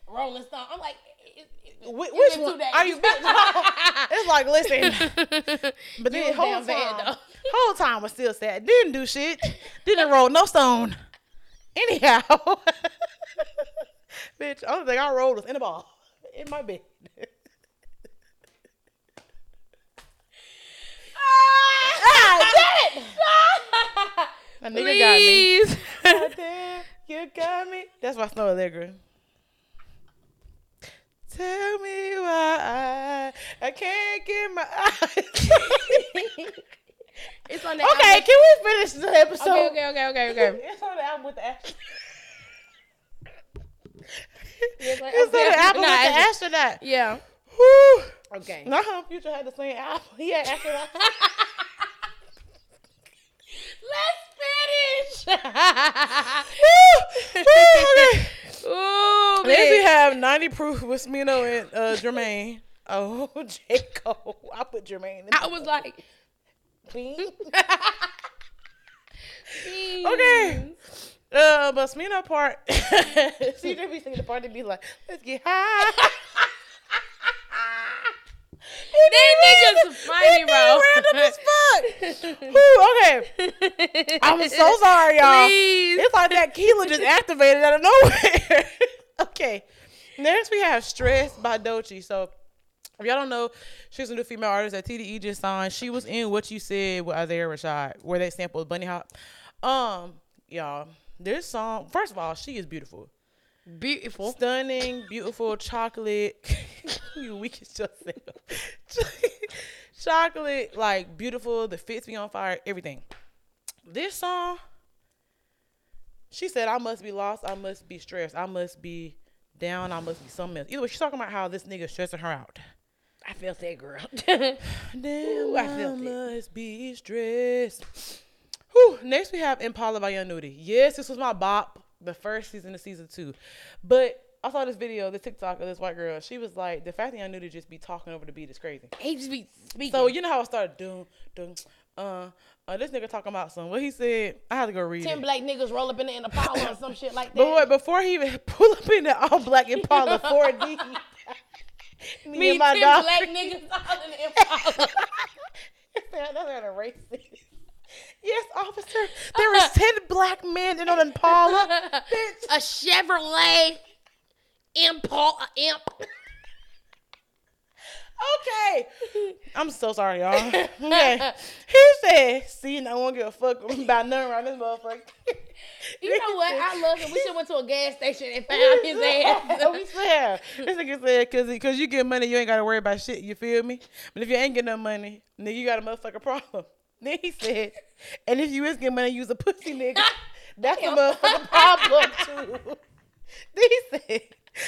Rolling Stone. I'm like, it, it, it, it's which one are you? it's like, listen. But then whole time, whole time was still sad. Didn't do shit. Didn't roll no stone. Anyhow, bitch, only thing I rolled was in the ball in my bed. ah, it! My nigga got me. Please. God damn, you got me. That's my Snow Allegra. Tell me why I, I can't get my eyes. it's on the okay, album. can we finish the episode? Okay, okay, okay, okay, okay. It's on the album with the astronaut. It's like- It's on the album No, with the astronaut. Yeah. Whew. Okay. My home future had the same album. He had astronaut. Let's finish. Ooh, Then we have 90 proof with Smino and uh, Jermaine. Oh, J. Cole. I put Jermaine in I was like, Bean. okay. Okay. Uh, but Smino part, CJ be singing the part to be like, let's get high. These niggas funny, bro. Random as fuck. Whew, okay. I'm so sorry, y'all. Please. It's like that Keela just activated out of nowhere. okay. Next we have Stress by Doechii. So if y'all don't know, she's a new female artist that TDE just signed. She was in What You Said with Isaiah Rashad, where they sampled Bunny Hop. Um, y'all, this song, first of all, she is beautiful. Beautiful. Stunning, beautiful, chocolate. you weak as yourself. Chocolate, like beautiful, the fits me on fire, everything. This song, she said, I must be lost, I must be stressed, I must be down, I must be something else. Either way, she's talking about how this nigga stressing her out. I felt that girl. Damn, Ooh, I I, felt it. must be stressed. Whew. Next, we have Impala by Young Nudy. Yes, this was my bop, the first season of season two. But I saw this video, the TikTok of this white girl. She was like, the fact that I knew to just be talking over the beat is crazy. he just be speaking. So you know how I started doing, doing, uh, uh, this nigga talking about some. What he said, I had to go read ten it. black niggas roll up in the Impala or some shit like that. But wait, before he even pull up in the all black Impala 4D, me, Me and my ten dog. black niggas all in the Impala. That's not a racist. Yes, officer. There is ten black men in an Impala. Bitch. a Chevrolet Impala imp. Okay. I'm so sorry, y'all. Okay. He said, see, I won't give a fuck about nothing around this motherfucker. You know what? I love him. We should went to a gas station and found his ass. we said, this nigga said, cause, cause you get money, you ain't gotta worry about shit. You feel me? But if you ain't get no money, nigga, you got a motherfucker problem. Then he said, and if you is getting money, use a pussy nigga. That's a motherfucking problem too. Said,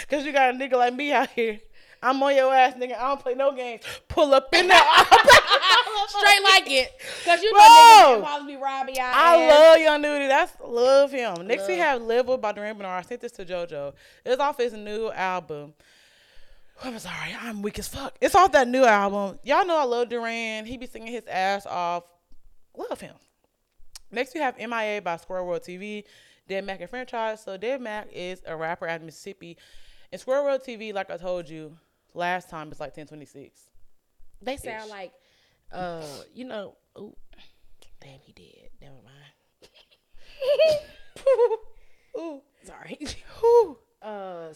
cause you got a nigga like me out here. I'm on your ass, nigga. I don't play no games. Pull up in there. Straight like it. Cause you know Whoa. niggas be robbing y'all. I ass. love Young Nudy. That's love him. Next we Love. have Level by Duran Bernarr. I sent this to JoJo. It's off his new album. I'm sorry, I'm weak as fuck. It's off that new album. Y'all know I love Duran. He be singing his ass off. Love him. Next we have MIA by Square World TV. Dead Mac and franchise. So Dead Mac is a rapper out of Mississippi. And Square World TV, like I told you last time, it's like 1026. They sound like, uh, you know, ooh, damn, he did. Never mind. Ooh. Sorry.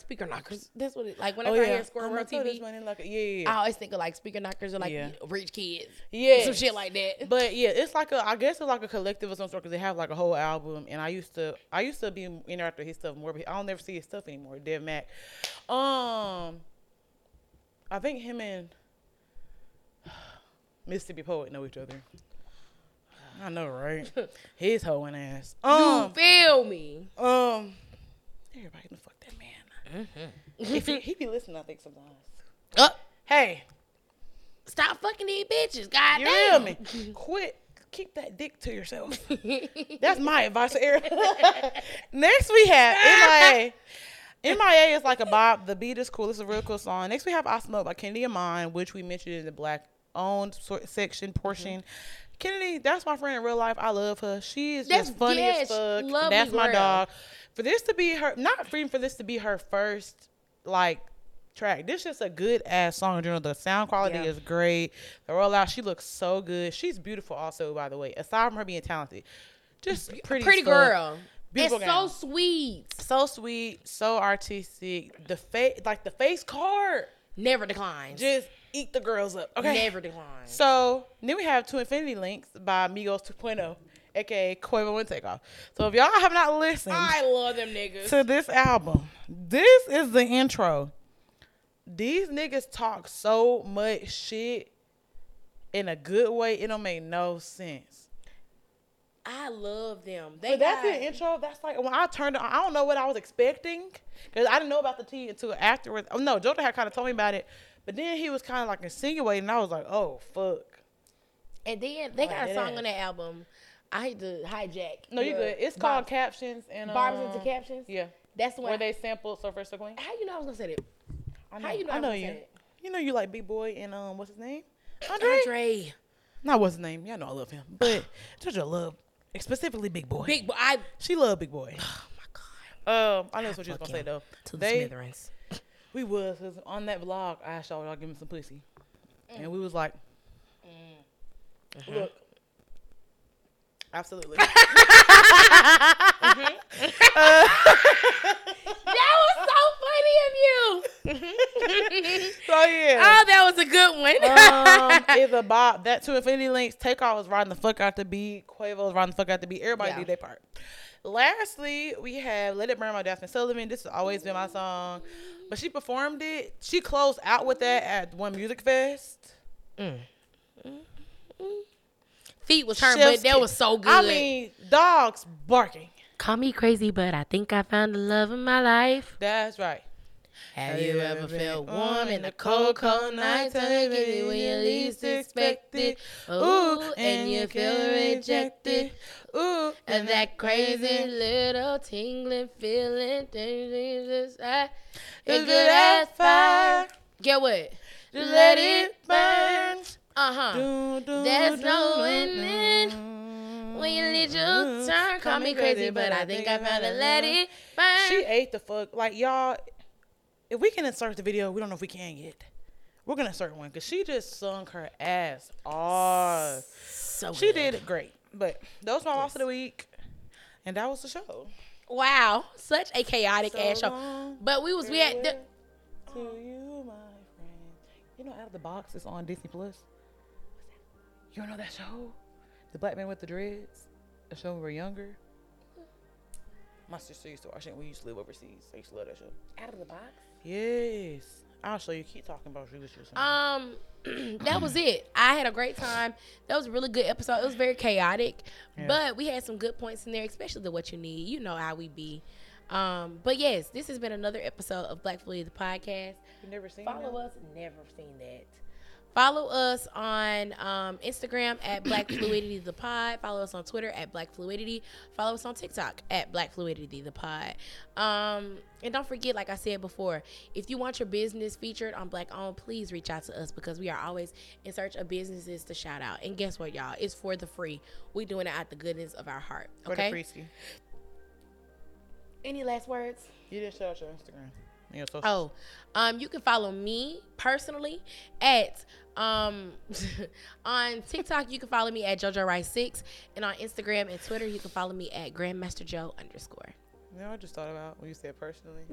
Speaker knockers. That's what it like. Oh, Whenever I yeah. hear Square I'ma World TV, like yeah, yeah. I always think of like speaker knockers or like Yeah. rich kids. Yeah. some shit like that. But yeah, it's like a I guess it's like a collective of some sort because they have like a whole album. And I used to I used to be in after his stuff more, but I don't never see his stuff anymore. Dev Mac. Um, I think him and Mississippi Poet know each other. I know, right? His hoeing ass. you Um, feel me? um, everybody in the fuck man. if he, he be listening, I think sometimes. Uh, Hey, stop fucking these bitches. God You damn. me? Quit. Keep that dick to yourself. That's my advice Eric. Next we have MIA. MIA is like a bob. The beat is cool. It's a real cool song. Next we have I Smoke by Kennedy Imon, which we mentioned in the black owned sort section portion. Kennedy, that's my friend in real life. I love her. She is That's- just funny yeah, as she- fuck. lovely That's my girl. dog. For this to be her, not even for this to be her first like track. This is just a good ass song in general. The sound quality Yeah. is great. The rollout, she looks so good. She's beautiful, also, by the way. Aside from her being talented, just pretty, Pretty girl. Beautiful and so sweet. so sweet, so artistic. The face, like the face card, Never declines. just eat the girls up. Okay, Never declines. So then we have Two Infinity Links by Migos 2.0, aka Quavo and Takeoff. So if y'all have not listened I love them niggas. to this album, this is the intro. These niggas talk so much shit in a good way, it don't make no sense. I love them. They But that's got, the intro. That's like when I turned on, I don't know what I was expecting because I didn't know about the tea until afterwards. Oh no, Jordan had kind of told me about it, but then he was kind of like insinuating. I was like, oh fuck. And then they Oh, got a song on that album. I hate to hijack. No, you the good. It's called Barbs- captions and Barbs um, into captions. Yeah, That's the one. where they sampled So Queen. How you know I was gonna say that? I How you know I I know was you. gonna say it? You know you like Big Boy and um, what's his name? Andre. Andre. Not what's his name. Y'all know I love him, but JoJo love specifically Big Boy. Big boy. I. She love Big Boy. Oh my god. Um, I know that's what you was gonna say though. To the They smithereens. we was 'cause on that vlog. I asked y'all y'all give me some pussy, and we was like, look, absolutely. Mm-hmm. That was so funny of you. so yeah. oh, that was a good one. um, is a bop. That to Infinity Links. Takeoff was riding the fuck out the beat. Quavo was riding the fuck out the beat. Everybody Yeah. did their part. Lastly, we have Let It Burn by Jazmine Sullivan. This has always been my song. But she performed it. She closed out with that at one music fest. Mm. Mm-hmm. Feet was turned, Chef's but that kiss. was so good. I mean, dogs barking. Call me crazy, but I think I found the love of my life. That's right. Have you ever felt warm in a cold, cold night? Time when you least expect it. Ooh, and you feel rejected. Ooh, And that crazy little tingling feeling, just I, It's it good as fire. Get what? Just let it burn. Uh huh. There's no dun. When you need your turn, call me crazy, but I think I found it burn. She ate the fuck. Like y'all, if we can insert the video, we don't know if we can yet. We're gonna insert one because she just sung her ass off. so She good. did it great. But those my loss of the week, and that was the show. Wow, such a chaotic So ass show. But we was we had the, to you, my friend. You know, out of the box is on Disney Plus. You don't know that show? The Black Man with the Dreads. A show when we were younger. My sister used to watch it. when We used to live overseas. I used to love that show. out of the box. Yes. I'll show you. Keep talking about you. Um, that was it. I had a great time. That was a really good episode. It was very chaotic, Yeah. but we had some good points in there, especially the what you need. You know how we be. Um, but yes, this has been another episode of Black Fluid the podcast. You never seen that? Follow that? us. Never seen that. Follow us on um, Instagram at Black Fluidity the Pod. Follow us on Twitter at Black Fluidity. Follow us on TikTok at Black Fluidity the Pod. Um, and don't forget, like I said before, if you want your business featured on Black Owned, please reach out to us because we are always in search of businesses to shout out. And guess what, y'all? It's for the free. we doing it out the goodness of our heart. For Okay. the Freesky. Any last words? You didn't shout out your Instagram. Your. Oh, um, you can follow me personally at um on TikTok. You can follow me at JoJo Rice Six, and on Instagram and Twitter, you can follow me at Grandmaster Jo underscore. You know, I just thought about when you said personally.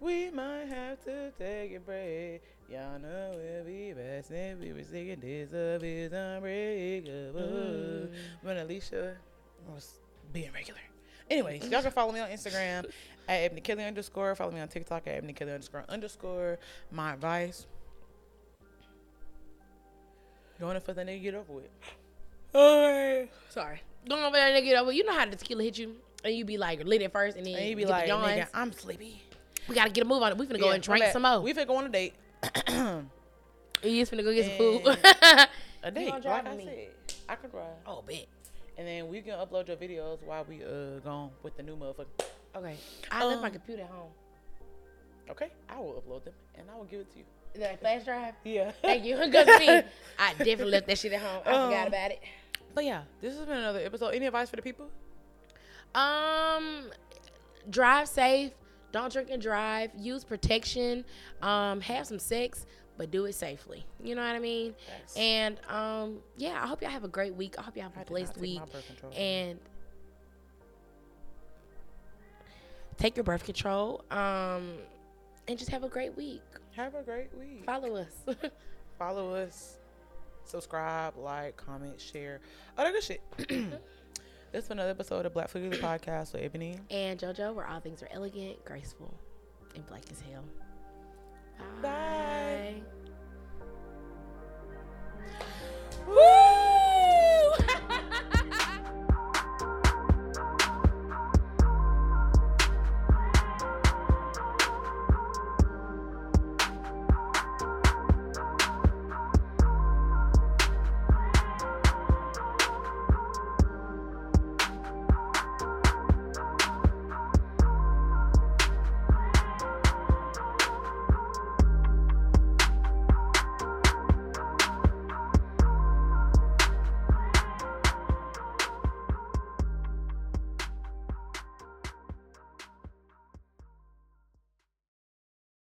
we might have to take a break. Y'all know we'll be back since we were singing this of is unbreakable. Mm. When Alicia was being regular. Anyways, y'all can follow me on Instagram at Ebony Kelley underscore. Follow me on TikTok at Ebony Kelley underscore underscore. My advice. Going for the nigga get over with. Oh, sorry. Going over there and get over. You know how the tequila hit you, and you be like lit at first, and then And you be the like, nigga, I'm sleepy. we gotta get a move on it. We finna go Yeah, and drink some more. We finna go on a date. We just finna go get some food. A date, like I me? said. I can drive. oh, bet. And then we can upload your videos while we uh gone with the new motherfucker. Okay. I left my Um, computer at home. Okay, I will upload them and I will give it to you. That flash drive? Yeah. Thank you. Good to me. I definitely left that shit at home. I forgot Um, about it. But yeah, this has been another episode. Any advice for the people? Um, drive safe. Don't drink and drive. Use protection. Um, have some sex, but do it safely. You know what I mean? Yes. And um, yeah, I hope y'all have a great week. I hope y'all have a blessed week. my birth control. And take your birth control. Um, and just have a great week. Have a great week. Follow us. Follow us. Subscribe, like, comment, share. All that good shit. this is another episode of Black Food the Podcast with Ebony. and JoJo, where all things are elegant, graceful, and black as hell. Bye. Bye. Woo!